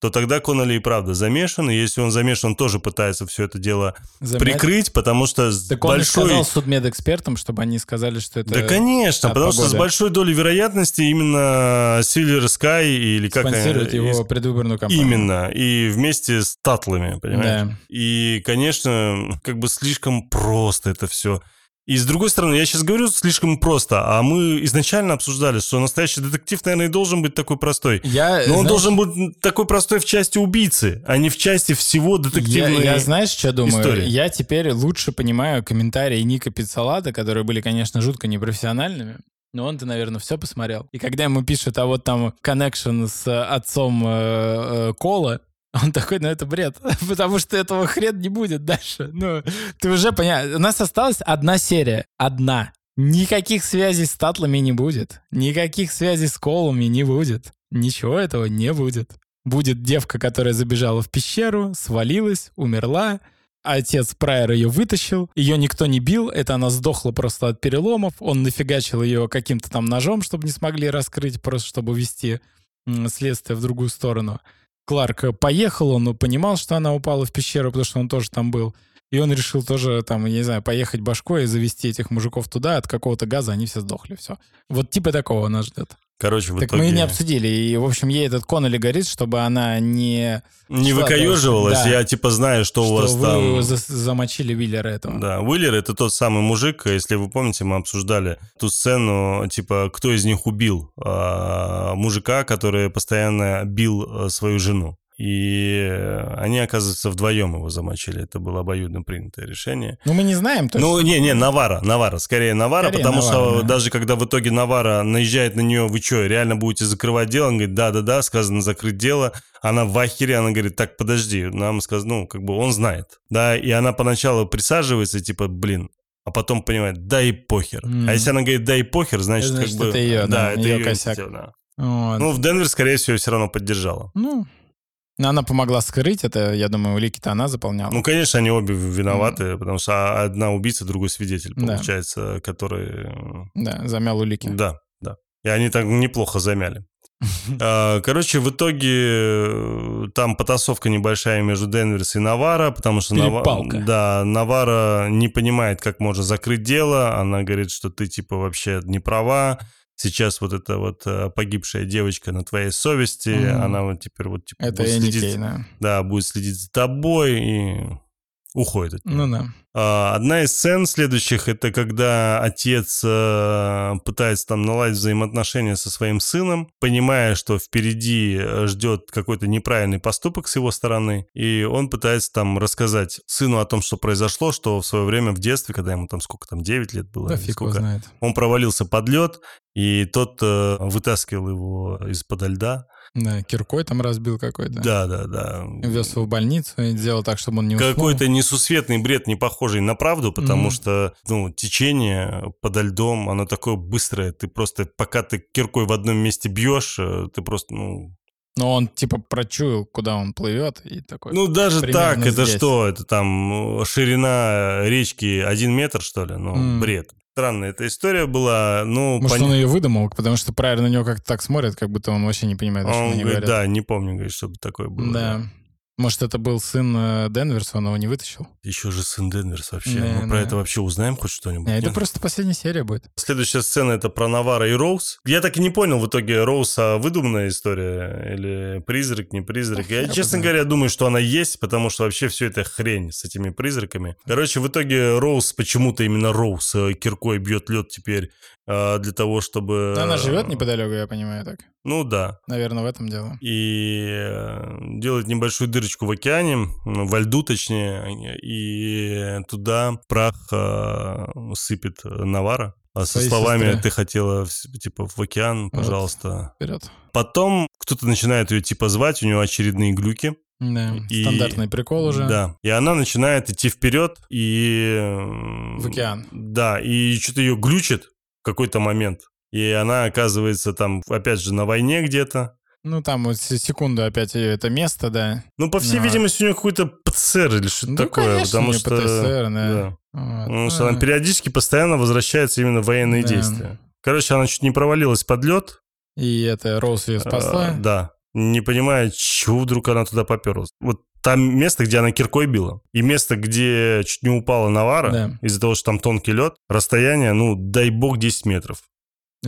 то тогда Коннелли и правда замешан, и если он замешан, он тоже пытается все это дело Замять. прикрыть, потому что с Так он и большой... сказал судмедэкспертам, чтобы они сказали, что это Да, конечно, от потому что с погоды. большой долей вероятности именно Silver Sky или как спонсирует его из- предвыборную кампанию. Именно, и вместе с татлами, понимаешь? Да. И, конечно, как бы слишком просто это все. И с другой стороны, я сейчас говорю слишком просто, а мы изначально обсуждали, что настоящий детектив, наверное, и должен быть такой простой. Я, Но он знаешь, должен быть такой простой в части убийцы, а не в части всего Я, детективной... я знаешь, что думаю? истории. Я теперь лучше понимаю комментарии Ника Пиццалата, которые были, конечно, жутко непрофессиональными. Но он-то, наверное, все посмотрел. И когда ему пишут, а вот там коннекшн с отцом э, э, Кола, он такой, ну это бред, потому что этого хрен не будет дальше. Ну, ты уже понимаешь. У нас осталась одна серия. Одна. Никаких связей с татлами не будет. Никаких связей с колами не будет. Ничего этого не будет. Будет девка, которая забежала в пещеру, свалилась, умерла. Отец Прайер ее вытащил, ее никто не бил, это она сдохла просто от переломов. Он нафигачил ее каким-то там ножом, чтобы не смогли раскрыть, просто чтобы вести следствие в другую сторону. Кларк поехал, он понимал, что она упала в пещеру, потому что он тоже там был. И он решил тоже, там, я не знаю, поехать башкой и завести этих мужиков туда, от какого-то газа они все сдохли, все. Вот типа такого нас ждет. Короче, в так итоге мы и не обсудили. И, в общем, ей этот Коннелли говорит, чтобы она не... не дальше. Да. я типа знаю, что, у что вас вы там... за- замочили Виллера этого. Да, Уиллер это тот самый мужик, если вы помните, мы обсуждали ту сцену, типа, кто из них убил а, мужика, который постоянно бил а, свою жену. И они, оказывается, вдвоем его замочили. Это было обоюдно принятое решение. Ну, мы не знаем точно. Ну, не, не, Навара, Навара, скорее Навара, Скорее потому Навара, что да. даже когда в итоге Навара наезжает на нее, вы что, реально будете закрывать дело? Он говорит, да-да-да, сказано закрыть дело. Она в ахере, она говорит, так, подожди, нам сказано, ну, как бы он знает. Да, и она поначалу присаживается, типа, блин, а потом понимает, да и похер. Мгм. А если она говорит, да и похер, значит, Значит, как бы... это её, да, это её её косяк. да. Вот. Ну, в Денвер, скорее всего, все равно поддержала. Ну, она помогла скрыть это, я думаю, улики-то она заполняла. Ну, конечно, они обе виноваты, потому что одна убийца, другой свидетель, Да. получается, который... да, замял улики. Да, да. И они так неплохо замяли. А, Короче, в итоге э, там потасовка небольшая между Денверс и Навара, потому что Нава- Перепалка. да, Навара не понимает, как можно закрыть дело. Она говорит, что ты типа вообще не права. Сейчас вот эта вот э, погибшая девочка на твоей совести, Мгм. она вот теперь вот типа Это будет следить, Кей, да. да, будет следить за тобой и уходит от нее. Ну да. А, Одна из сцен следующих это когда отец э, пытается там наладить взаимоотношения со своим сыном, понимая, что впереди э, ждет какой-то неправильный поступок с его стороны, и он пытается там рассказать сыну о том, что произошло, что в свое время в детстве, когда ему там сколько там 9 лет было, Да фиг сколько, знает. он провалился под лед, и тот э, вытаскивал его из-под льда. Да, киркой там разбил какой-то. Да, да, да. Вез его в больницу и делал так, чтобы он не уснул. Какой-то несусветный бред, не похожий на правду, потому Мгм. что, ну, течение подо льдом, оно такое быстрое, ты просто, пока ты киркой в одном месте бьешь, э, ты просто, ну... Но он типа прочуял, куда он плывет, и такой... Ну, даже так, это здесь. что? Это там э, ширина речки один метр, что ли? Ну, М. бред. Странная эта история была, ну... Может, пон- он ее выдумал, потому что Прайер на него как-то так смотрит, как будто он вообще не понимает, о чем Он они говорит, говорят. да, не помню, говорит, чтобы такое было. Да. Может, это был сын э, Денверса, он его не вытащил? Еще же сын Денверс вообще. Да, Мы про да. это вообще узнаем хоть что-нибудь? Не, это просто последняя серия будет. Следующая сцена это про Навара и Роуз. Я так и не понял в итоге, Роуз а, выдуманная история или призрак, не призрак. Я, честно говоря, думаю, что она есть, потому что вообще все это хрень с этими призраками. Короче, в итоге Роуз, почему-то именно Роуз э, киркой бьет лед теперь э, для того, чтобы... Она живет неподалеку, я понимаю так. Ну да. Наверное, в этом дело. И делает небольшую дырочку в океане, ну, во льду точнее, и туда прах э, сыпет Навара. А со Своей словами сестре. «ты хотела, типа, в океан, пожалуйста». Вперед. Потом кто-то начинает ее, типа, звать, у него очередные глюки. Да, И- стандартный прикол уже. Да. И она начинает идти вперед и... В океан. Да, и что-то ее глючит в какой-то момент. И она оказывается там, опять же, на войне где-то. Ну, там вот се- секунду опять её это место, да. Ну, по всей Да. видимости, у нее какой-то ПЦР или что-то Ну, такое. конечно, потому что, ПТСР, да. да. Вот. Потому что она А, периодически постоянно возвращается именно военные Да. действия. Короче, она чуть не провалилась под лед. И это Роуз ее спасла. А, да. Не понимая, чего вдруг она туда поперлась. Вот там место, где она киркой била, и место, где чуть не упала Навара, Да. из-за того, что там тонкий лед, расстояние, ну, дай бог, 10 метров.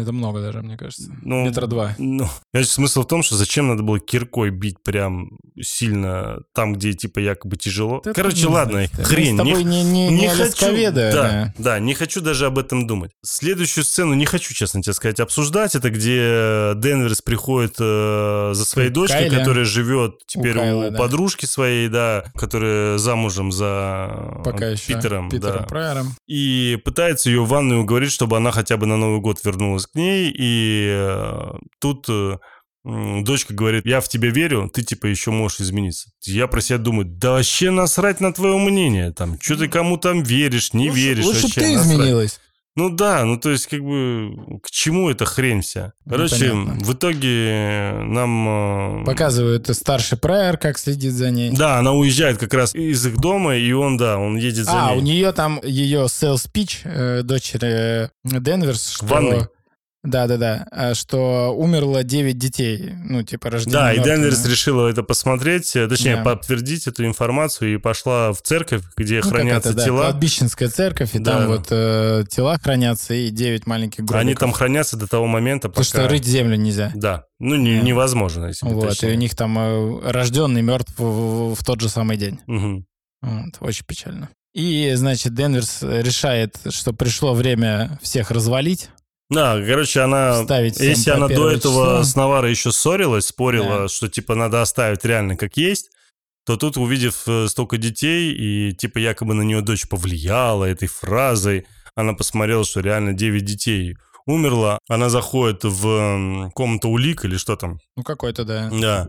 Это много даже, мне кажется. Ну, Метра два. Ну, короче, смысл в том, что зачем надо было киркой бить прям сильно там, где, типа, якобы тяжело. Да Короче, не ладно, знаю. хрень. Мы с тобой не, не, не, хочу, лесковеды, да, да. да, не хочу даже об этом думать. Следующую сцену не хочу, честно тебе сказать, обсуждать. Это где Денверс приходит э, за своей дочкой, Кайле. которая живет теперь у, Кайла, да. подружки своей, да, которая замужем за Пока еще Питером, Питером да. Прайером. И пытается ее в ванную уговорить, чтобы она хотя бы на Новый год вернулась к ней. И э, тут э, дочка говорит, я в тебя верю, ты типа еще можешь измениться. Я про себя думаю, да вообще насрать на твое мнение. Там, что ты кому там веришь, не Лучше- веришь. Лучше вообще ты насрать. изменилась. Ну да, ну то есть как бы к чему эта хрень вся? Ну, Короче, понятно. в итоге нам... э, Показывают старший Прайер, как следит за ней. Да, она уезжает как раз из их дома, и он, да, он едет за А, ней. у нее там ее sales pitch э, дочери Денверс, что... ванной. Да-да-да, а, что умерло 9 детей, ну, типа, рождение Да, и. Денверс решила это посмотреть, э, точнее, Да. подтвердить эту информацию и пошла в церковь, где Ну, хранятся это, да, тела. кладбищенская церковь, и Да. там вот э, тела хранятся, и 9 маленьких гробиков. Они там хранятся до того момента, пока... Потому что рыть землю нельзя. Да, ну не- Да. невозможно, если Вот, и точнее. у них там э, рожденный мертв в, в тот же самый день. Мгм. Вот, очень печально. И, значит, Денверс решает, что пришло время всех развалить, Да, короче, она... ставить Если она до этого число. с Наварой еще ссорилась, спорила, Да. что типа надо оставить реально как есть, то тут, увидев э, столько детей, и типа якобы на нее дочь повлияла этой фразой, она посмотрела, что реально 9 детей умерло, она заходит в комнату улик или что там, Ну, какой-то, да. да,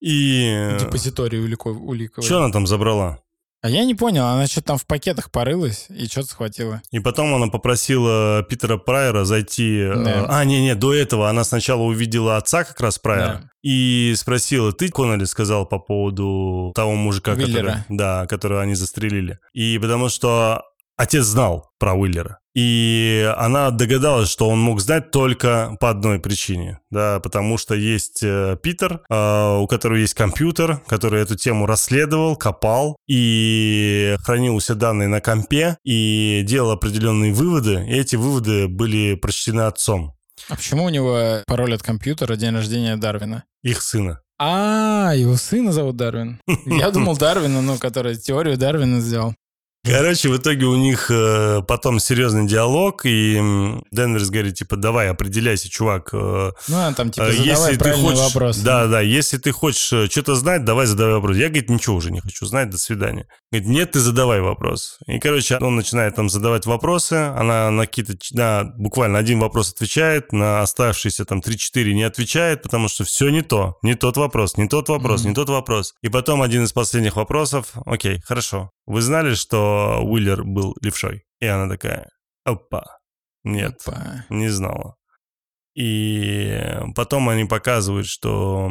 и... Депозиторий улико- уликовый. Что она там забрала? А я не понял, она что-то там в пакетах порылась и что-то схватила. И потом она попросила Питера Прайера зайти... э, Да. А, не-не, до этого она сначала увидела отца как раз Прайера Да. и спросила, ты Коннелли сказал по поводу того мужика, который, да, которого они застрелили. И потому что отец знал про Уиллера. И она догадалась, что он мог знать только по одной причине, да, потому что есть э, Питер, э, у которого есть компьютер, который эту тему расследовал, копал и хранил все данные на компе и делал определенные выводы, и эти выводы были прочтены отцом А почему у него пароль от компьютера день рождения Дарвина? их сына. А, его сына зовут Дарвин. Я думал Дарвина, ну, который теорию Дарвина сделал. Короче, в итоге у них э, потом серьезный диалог, и Денверс говорит, типа, давай, определяйся, чувак. э, Ну, а там, типа, э, задавай правильные хочешь, вопросы. Да, да, если ты хочешь что-то знать, давай задавай вопрос. Я, говорит, ничего уже не хочу знать, до свидания. Говорит, нет, ты задавай вопрос. И, короче, он начинает там задавать вопросы, она на какие-то, на буквально один вопрос отвечает, на оставшиеся там 3-4 не отвечает, потому что все не то, не тот вопрос, не тот вопрос, Мгм. не тот вопрос. И потом один из последних вопросов, окей, хорошо, вы знали, что Уиллер был левшой? И она такая, опа, нет, Опа. не знала. И потом они показывают, что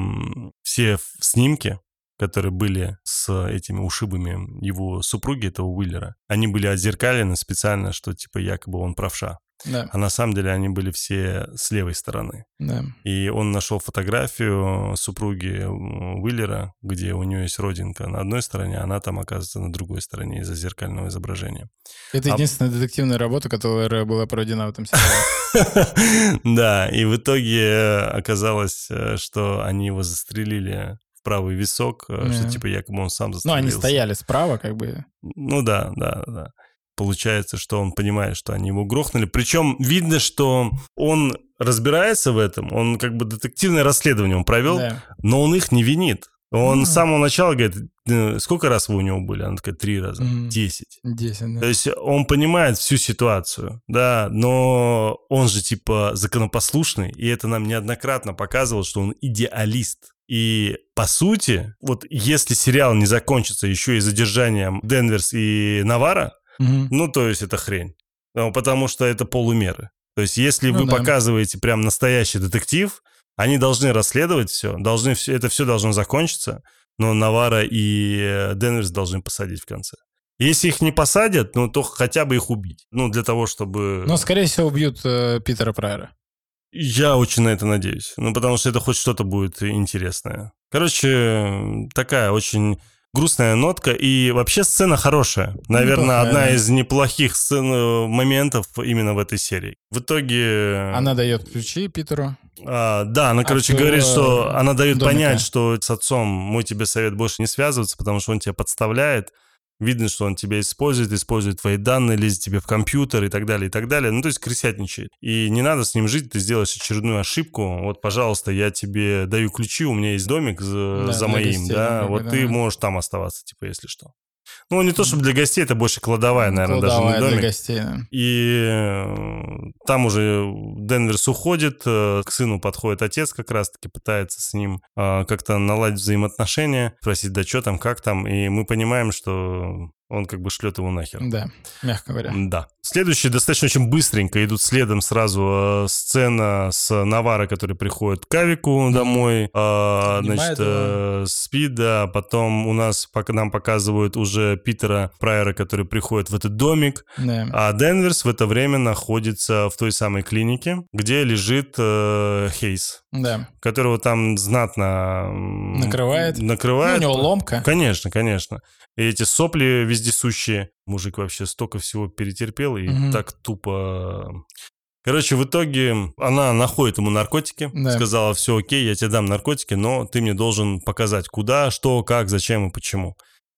все снимки, которые были с этими ушибами его супруги, этого Уиллера, они были отзеркалены специально, что типа якобы он правша. Да, А на самом деле они были все с левой стороны. да. И он нашел фотографию супруги Уиллера, где у нее есть родинка на одной стороне, а она там оказывается на другой стороне из-за зеркального изображения. Это А- единственная детективная работа, которая была проведена в этом сериале. Да, и в итоге э, оказалось, э, что они его застрелили в правый висок, э, что типа якобы он сам Ну, застрелился. они стояли справа, как бы. Ну да, да, да. Получается, что он понимает, что они его грохнули. Причем видно, что он разбирается в этом, он как бы детективное расследование он провел, Да. но он их не винит. Он Ну. с самого начала говорит, «Э, сколько раз вы у него были? Она такая, три раза, десять. Десять, То да. есть он понимает всю ситуацию, да, но он же типа законопослушный, и это нам неоднократно показывал, что он идеалист. И по сути, вот если сериал не закончится еще и задержанием Денверс и Навара, Мгм. ну то есть это хрень. Ну, потому что это полумеры. То есть, если Ну вы да. показываете прям настоящий детектив, они должны расследовать все, должны все, это все должно закончиться, но Навара и э, Денверс должны посадить в конце. Если их не посадят, ну, то хотя бы их убить. Ну, для того, чтобы... Но, скорее всего, убьют э, Питера Прайера. Я очень на это надеюсь. Ну, потому что это хоть что-то будет интересное. Короче, такая очень грустная нотка. И вообще сцена хорошая. Наверное, Неплохая, одна из неплохих сцен, э, моментов именно в этой серии. В итоге... Она дает ключи Питеру. А, да, она, От короче, своего говорит, что она дает домика. понять, что с отцом мой тебе совет больше не связываться, потому что он тебя подставляет. Видно, что он тебя использует, использует твои данные, лезет тебе в компьютер и так далее, и так далее. Ну, то есть крысятничает. И не надо с ним жить, ты сделаешь очередную ошибку. Вот, пожалуйста, я тебе даю ключи, у меня есть домик за, Да, за моим, гостей, да. Вот да. ты можешь там оставаться, типа, если что. Ну, не то, чтобы для гостей, это больше кладовая, наверное, Кладовая даже не для домик. гостей. да. И э, там уже Денверс уходит, э, к сыну подходит отец как раз-таки, пытается с ним э, как-то наладить взаимоотношения, спросить, да что там, как там, и мы понимаем, что он как бы шлет его нахер. Да, мягко говоря. Да. Следующие достаточно очень быстренько идут следом сразу э, сцена с Навара, который приходит к Авику домой, э, значит, э, спит, да, потом у нас пока нам показывают уже Питера Прайера, который приходит в этот домик, Да. а Денверс в это время находится в той самой клинике, где лежит э, Хейс, Да. которого там знатно м, Накрывает. Ну, Накрывает. у него ломка. Конечно, конечно. И эти сопли вездесущие. Мужик вообще столько всего перетерпел и Мгм. так тупо... Короче, в итоге она находит ему наркотики, Да. сказала, все окей, я тебе дам наркотики, но ты мне должен показать, куда, что, как, зачем и почему.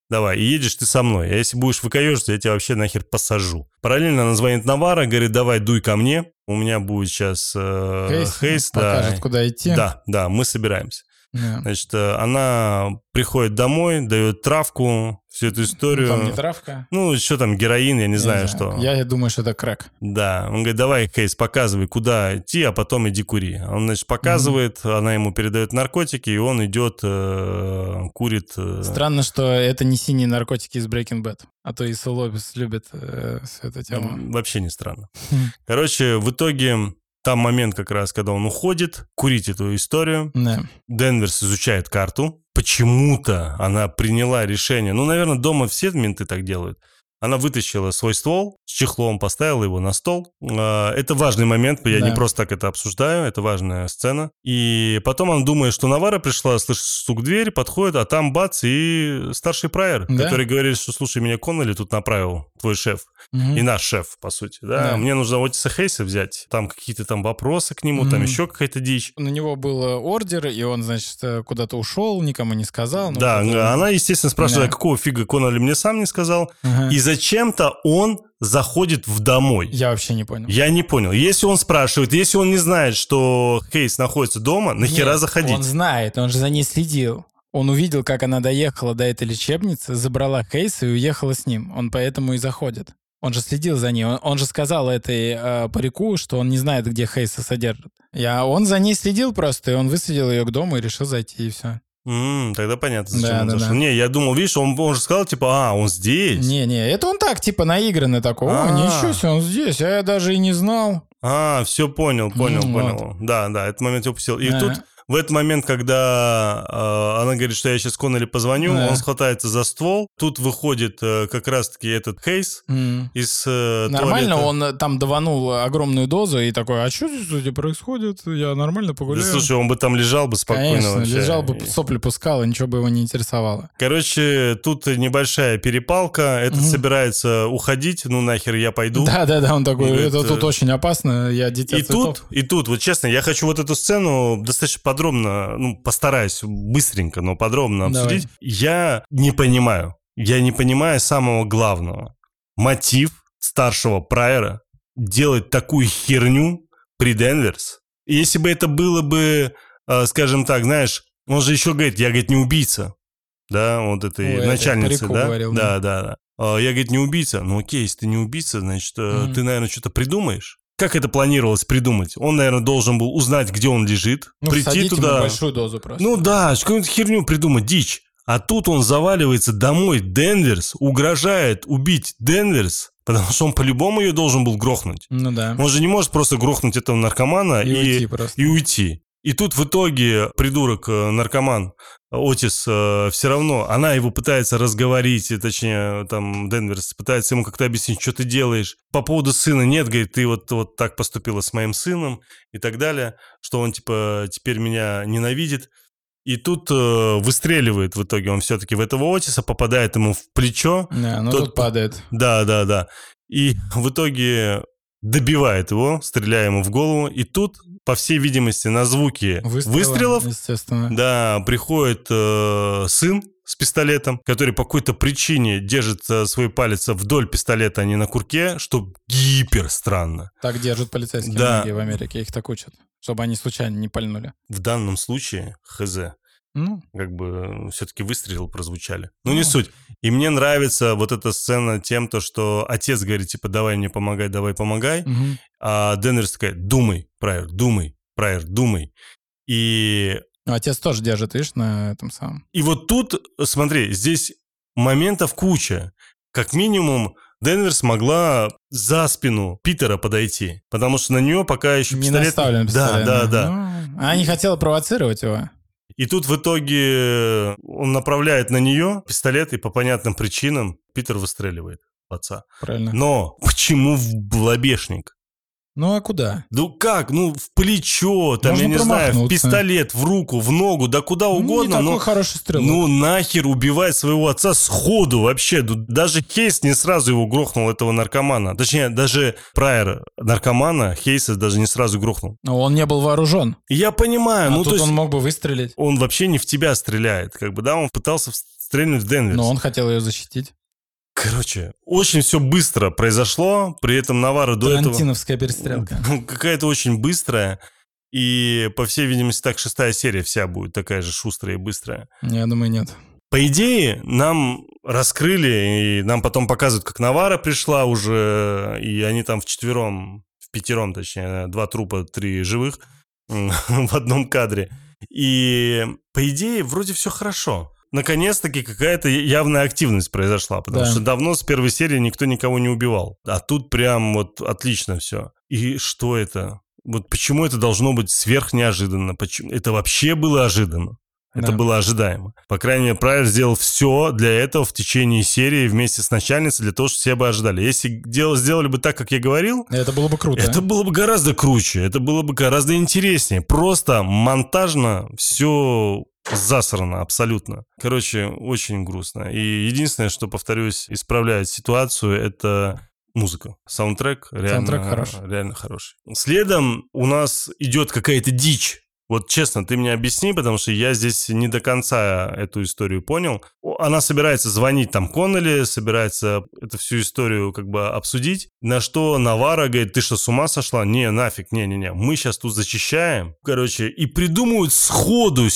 Давай, и едешь ты со мной. А если будешь выкаешься, я тебя вообще нахер посажу. Параллельно она звонит Навара, говорит, давай, дуй ко мне. У меня будет сейчас э, Хейс, Хейс, да. покажет, куда идти. Да, да, мы собираемся. Да. Значит, э, она приходит домой, дает травку, всю эту историю. Ну, Там не травка. Ну, что там, героин, я не Я знаю, что. Я думаю, что это крэк. Да, он говорит, давай, Кейс, показывай, куда идти, а потом иди кури. Он, значит, показывает, она ему передает наркотики, и он идет, э, курит. э, Странно, что это не синие наркотики из Breaking Bad. А то Исо Лопес любит э, всю эту тему. Вообще не странно. Хм. Короче, в итоге там момент как раз, когда он уходит, курить эту историю. Да. Денверс изучает карту. Почему-то она приняла решение. Ну, наверное, дома все менты так делают. Она вытащила свой ствол с чехлом, поставила его на стол. А, Это важный момент, я Да. не просто так это обсуждаю, это важная сцена. И потом он думает, что Навара пришла, слышит стук в дверь, подходит, а там бац, и старший прайер, Да. который говорит, что слушай, меня Конноли тут направил, твой шеф. Мгм. И наш шеф, по сути, да. Да. Мне нужно Отиса Хейса взять. Там какие-то там вопросы к нему, там Мгм. еще какая-то дичь. На него был ордер, и он, значит, э, куда-то ушел, никому не сказал. ну, Да, она, естественно, спрашивает, Да. а какого фига Конноли мне сам не сказал. Ага. И зачем-то он заходит в домой. Я вообще не понял. Я не понял. Если он спрашивает, если он не знает, что Хейс находится дома, нахера Нет, заходить? Он знает, он же за ней следил. Он увидел, как она доехала до этой лечебницы, забрала Хейса и уехала с ним. Он поэтому и заходит. Он же следил за ней. Он, он же сказал этой э, парику, что он не знает, где Хейса содержат. Я, он за ней следил просто, и он высадил ее к дому и решил зайти, и все. М, тогда понятно, зачем Да, он да, зашел. да. Не, я думал, видишь, он, он же сказал, типа, а, он здесь. Не-не, это он так, типа, наигранный такой. О, А. ничего себе, он здесь, а я даже и не знал. А, все понял, понял, Ну, понял. Да, да, этот момент я упустил. И тут в этот момент, когда э, она говорит, что я сейчас Коннелли позвоню, Да. он схватается за ствол. Тут выходит э, как раз-таки этот Хейс М. из э, Нормально, туалета. он э, там даванул огромную дозу и такой, а что здесь происходит? Я нормально Да, погуляю. слушай, он бы там лежал бы спокойно Конечно, вообще. лежал бы, сопли пускал, и ничего бы его не интересовало. Короче, тут небольшая перепалка. Этот Мгм. собирается уходить. Ну нахер я пойду. Да-да-да, он такой, это тут э, очень опасно, я дитя И цветов». тут, и тут, вот честно, я хочу вот эту сцену достаточно подробно, ну, постараюсь быстренько, но подробно Давай. обсудить. Я не понимаю, я не понимаю самого главного. Мотив старшего Прайера делать такую херню при Денверс. Если бы это было бы, э, скажем так, знаешь, он же еще говорит, я, говорит, не убийца. Да, вот этой Ой, начальницы, да? говорил, да, да. да, да. А, Я, говорит, не убийца. Ну окей, если ты не убийца, значит, э, Мгм. ты, наверное, что-то придумаешь. Как это планировалось придумать? Он, наверное, должен был узнать, где он лежит, Ну, прийти всадить ему туда. большую дозу просто. Ну да, какую-нибудь херню придумать, дичь. А тут он заваливается домой, Денверс, угрожает убить Денверс, потому что он по-любому ее должен был грохнуть. Ну да. Он же не может просто грохнуть этого наркомана И и, уйти просто. и уйти. И тут в итоге придурок, э, наркоман, Отис, э, все равно, она его пытается разговорить, и, точнее, там, Денверс пытается ему как-то объяснить, что ты делаешь. По поводу сына нет, говорит, ты вот, вот так поступила с моим сыном и так далее, что он, типа, теперь меня ненавидит. И тут э, выстреливает в итоге он все-таки в этого Отиса, попадает ему в плечо. Да, ну Тот- тут падает. Да, да, да. И в итоге добивает его, стреляя ему в голову. И тут, по всей видимости, на звуки Выстрела, выстрелов, Естественно. да, приходит э, сын с пистолетом, который по какой-то причине держит э, свой палец вдоль пистолета, а не на курке, что гипер странно. Так держат полицейские Да. в Америке, их так учат, чтобы они случайно не пальнули. В данном случае, хз, Ну, как бы все-таки выстрелы прозвучали. Ну, не Ну. суть. И мне нравится вот эта сцена тем, то, что отец говорит, типа, давай мне помогай, давай помогай. мгм. А Денверс такая, думай, Прайер, думай, Прайер, думай. И, Ну, Отец тоже держит, видишь, на этом самом. и вот тут, смотри, здесь моментов куча. Как минимум, Денверс могла за спину Питера подойти, потому что на нее пока еще Не пистолет... наставлен Да, пистолет. да, да. Ну, она не хотела провоцировать его. И тут в итоге он направляет на нее пистолет, и по понятным причинам Питер выстреливает в отца. Правильно. Но почему в лобешник? Ну, а куда? Ну как? Ну в плечо, там, Можно я не знаю, в пистолет, в руку, в ногу, да куда Ну, угодно, не но... такой хороший стрелок. Ну нахер убивать своего отца сходу вообще. Ну, Даже Хейс не сразу его грохнул, этого наркомана. Точнее, даже Прайер наркомана Хейса даже не сразу грохнул. Но он не был вооружен. Я понимаю, А ну тут то есть он он... мог бы выстрелить. вообще не в тебя стреляет. Как бы, да, он пытался стрельнуть в Денверс. Но он хотел ее защитить. Короче, очень все быстро произошло, при этом Навара до этого... Тарантиновская перестрелка. Какая-то очень быстрая. И, по всей видимости, так шестая серия вся будет такая же шустрая и быстрая. Я думаю, нет. По идее, нам раскрыли, и нам потом показывают, как Навара пришла уже, и они там вчетвером, в пятером, точнее, два трупа, три живых в одном кадре. И, по идее, вроде все хорошо. Наконец-таки какая-то явная активность произошла, потому Да. что давно с первой серии никто никого не убивал. А тут прям вот отлично все. И что это? Вот почему это должно быть сверхнеожиданно? Почему? Это вообще было ожиданно. Это Да. было ожидаемо. По крайней мере, Прайер сделал все для этого в течение серии вместе с начальницей, для того, чтобы все бы ожидали. Если дел- сделали бы так, как я говорил, Это было бы круто. это было бы гораздо круче, это было бы гораздо интереснее. Просто монтажно все засрано абсолютно. Короче, очень грустно. И единственное, что, повторюсь, исправляет ситуацию, это музыка. Саундтрек реально, Саундтрек хороший. реально хороший. Следом у нас идет какая-то дичь. Вот честно, ты мне объясни, потому что я здесь не до конца эту историю понял. Она собирается звонить там Коннелли, собирается эту всю историю как бы обсудить. На что Навара говорит, ты что, с ума сошла? Не, нафиг, не-не-не, мы сейчас тут зачищаем. Короче, и придумывают сходу,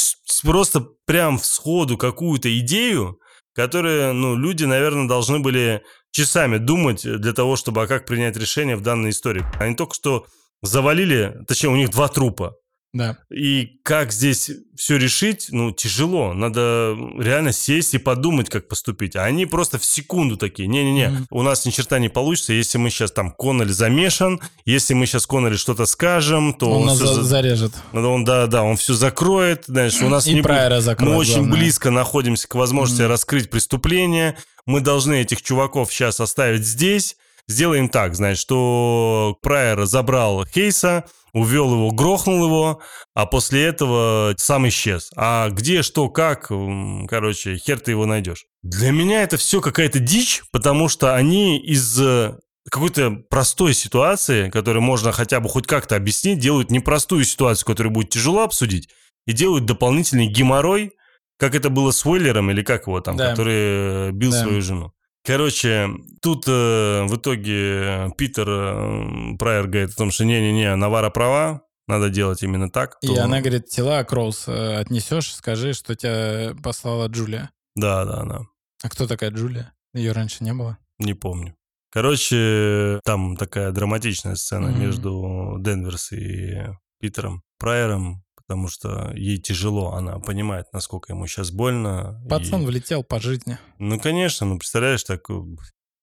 просто прям в сходу какую-то идею, которые, ну, люди, наверное, должны были часами думать для того, чтобы, а как принять решение в данной истории. Они только что завалили, точнее, у них два трупа. Да. И как здесь все решить, ну, тяжело. Надо реально сесть и подумать, как поступить. А они просто в секунду такие, не-не-не, Мгм. у нас ни черта не получится, если мы сейчас там Коннелли замешан, если мы сейчас Коннелли что-то скажем, то Он он, нас всё за- за- зарежет. он, да, да, он все закроет, знаешь, у нас И не будет- закроет, мы очень главное. близко находимся к возможности Мгм. раскрыть преступление. Мы должны этих чуваков сейчас оставить здесь. Сделаем так, значит, что Прайер забрал Хейса, увел его, грохнул его, а после этого сам исчез. А где, что, как, короче, хер ты его найдешь. Для меня это все какая-то дичь, потому что они из э, какой-то простой ситуации, которую можно хотя бы хоть как-то объяснить, делают непростую ситуацию, которую будет тяжело обсудить, и делают дополнительный геморрой, как это было с Уэллером, или как его там, Да. который э, бил Да. свою жену. Короче, тут э, в итоге Питер э, Прайер говорит о том, что не-не-не, Навара права, надо делать именно так. И то- она говорит, тела Кроуз э, отнесешь, скажи, что тебя послала Джулия. Да, да, да, А кто такая Джулия? Ее раньше не было. не помню. Короче, там такая драматичная сцена Мгм. между Денверс и Питером Прайером, потому что ей тяжело, она понимает, насколько ему сейчас больно. Пацан и- влетел по жизни. Ну, конечно, ну, представляешь, так э,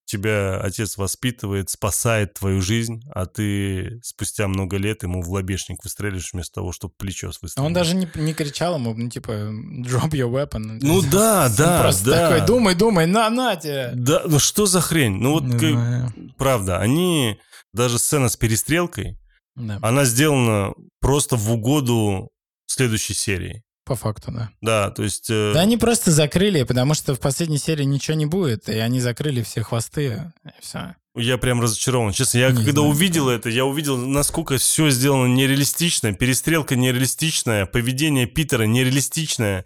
тебя отец воспитывает, спасает твою жизнь, а ты спустя много лет ему в лобешник выстрелишь вместо того, чтобы плечо А выстрелить. он даже не, не кричал ему, ну, типа, drop your weapon. Ну да, да, просто да. такой, думай, думай, на, на тебе. Да, ну что за хрень? Ну вот, как- правда, они, даже сцена с перестрелкой, Да, она сделана просто в угоду следующей серии. по факту, да. Да, то есть... э, Да они просто закрыли, потому что в последней серии ничего не будет, и они закрыли все хвосты, и все. Я прям разочарован. Честно, я Не когда знаю. увидел это, я увидел, насколько все сделано нереалистично, перестрелка нереалистичная, поведение Питера нереалистичное.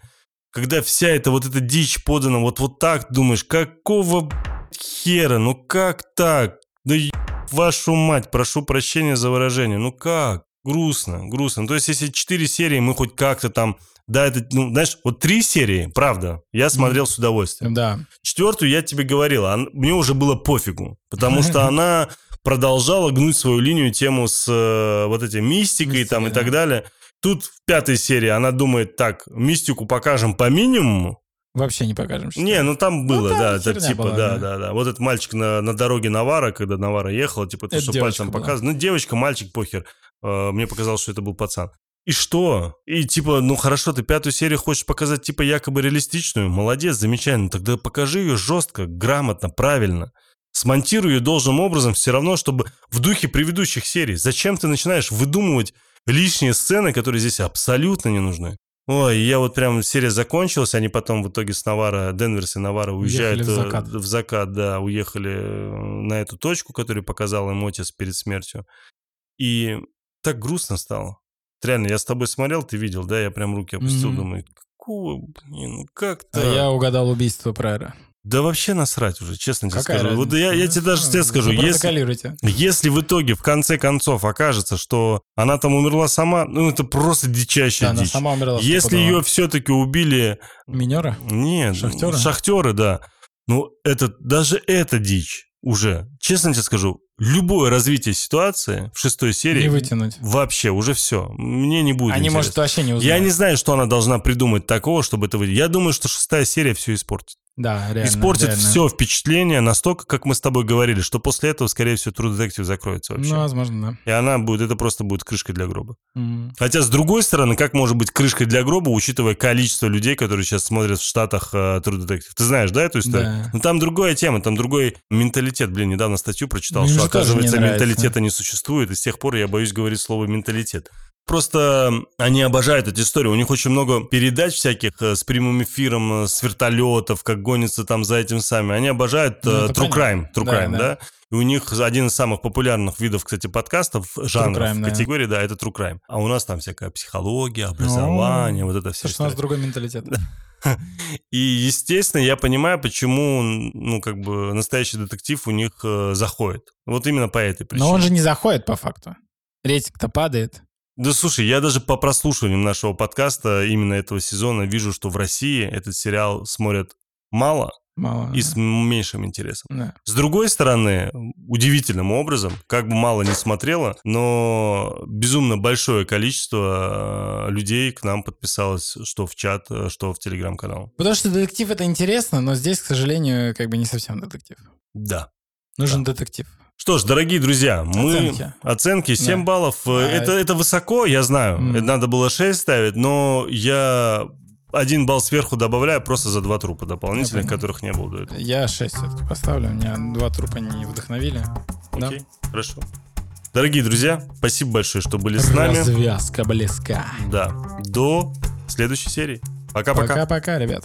Когда вся эта вот эта дичь подана вот, вот так, думаешь, какого хера, ну как так? Да еб вашу мать, прошу прощения за выражение, ну как? Грустно, грустно. То есть, если четыре серии мы хоть как-то там, да, это, ну, знаешь, вот три серии, правда, я смотрел с удовольствием. Да. Четвертую я тебе говорил, а мне уже было пофигу, потому что она продолжала гнуть свою линию, тему с э, вот этим мистикой там и Мистикой, так далее. Тут в пятой серии она думает, так, мистику покажем по минимуму. Вообще не покажем. что Не, ну там было, там да, это типа, была, да, да. да, да. Вот этот мальчик на, на дороге Навара, когда Навара ехала, типа, Это что пальцем показывает. Ну, девочка, мальчик, похер. Э, Мне показалось, что это был пацан. И что? И типа, ну хорошо, ты пятую серию хочешь показать типа якобы реалистичную? Молодец, замечательно. Тогда покажи ее жестко, грамотно, правильно. Смонтируй ее должным образом все равно, чтобы в духе предыдущих серий. Зачем ты начинаешь выдумывать лишние сцены, которые здесь абсолютно не нужны? Ой, я вот прям серия закончилась, они потом в итоге с Навара, Денверс и Навара уезжают Уехали в э, закат. в закат, да, уехали э, на эту точку, которую показал им Отис перед смертью. И так грустно стало. Реально, я с тобой смотрел, ты видел, да, я прям руки опустил, Мгм. думаю, какого, блин, ну как А так? я угадал убийство Прайера. Да вообще насрать уже, честно тебе Какая скажу. Вот разница? я, я тебе даже тебе скажу, если, если в итоге, в конце концов, окажется, что она там умерла сама, ну это просто дичайшая Да, она дичь. сама умерла. Если ее все-таки убили Минера? нет, Шахтеры? шахтеры, да. Ну, это, даже это дичь уже. Честно тебе скажу, любое развитие ситуации в шестой серии... Не вытянуть. Вообще, уже все. Мне не будет Они, интересно. может, вообще не узнают. Я не знаю, что она должна придумать такого, чтобы это... Я думаю, что шестая серия все испортит. Да, реально. испортит реально. все впечатление настолько, как мы с тобой говорили, что после этого, скорее всего, True Detective закроется вообще. Ну, возможно, И она будет... Это просто будет крышкой для гроба. да. М. Хотя, с другой стороны, как может быть крышкой для гроба, учитывая количество людей, которые сейчас смотрят в Штатах э, True Detective? Ты знаешь, да, эту историю? Да. Ну, там другая тема, там другой менталитет. Блин, недавно статью прочитал, Мне что, не оказывается, нравится. менталитета не существует, и с тех пор я боюсь говорить слово «менталитет». Просто они обожают эту историю. У них очень много передач всяких э, с прямым эфиром, э, с вертолетов, как гонятся там за этим сами. Они обожают Ну, э, true crime, true Да, crime, да. да? И у них один из самых популярных видов, кстати, подкастов, жанров, crime, да. категории, да, это true crime. А у нас там всякая психология, образование, вот это все. Потому что у нас другой менталитет. И, естественно, я понимаю, почему, ну, как бы, настоящий детектив у них э, заходит. Вот именно по этой причине. Но он же не заходит по факту. Рейтинг-то падает. Да слушай, я даже по прослушиваниям нашего подкаста именно этого сезона вижу, что в России этот сериал смотрят мало Мало. и с меньшим интересом. Да. С другой стороны, удивительным образом, как бы мало не смотрело, но безумно большое количество э, людей к нам подписалось что в чат, э, что в телеграм-канал. Потому что детектив это интересно, но здесь, к сожалению, как бы не совсем детектив. Да. Нужен детектив. Что ж, дорогие друзья, мы... Оценки. Оценки 7 Да. баллов. А, Это, это высоко, я знаю. Это надо было 6 ставить, но я один балл сверху добавляю просто за два трупа дополнительных, Я которых не было до этого. Я 6 все-таки поставлю. Меня два трупа не вдохновили. Да. Окей, хорошо. Дорогие друзья, спасибо большое, что были с нами. Развязка близка. Да. До следующей серии. Пока-пока. Пока-пока, ребят.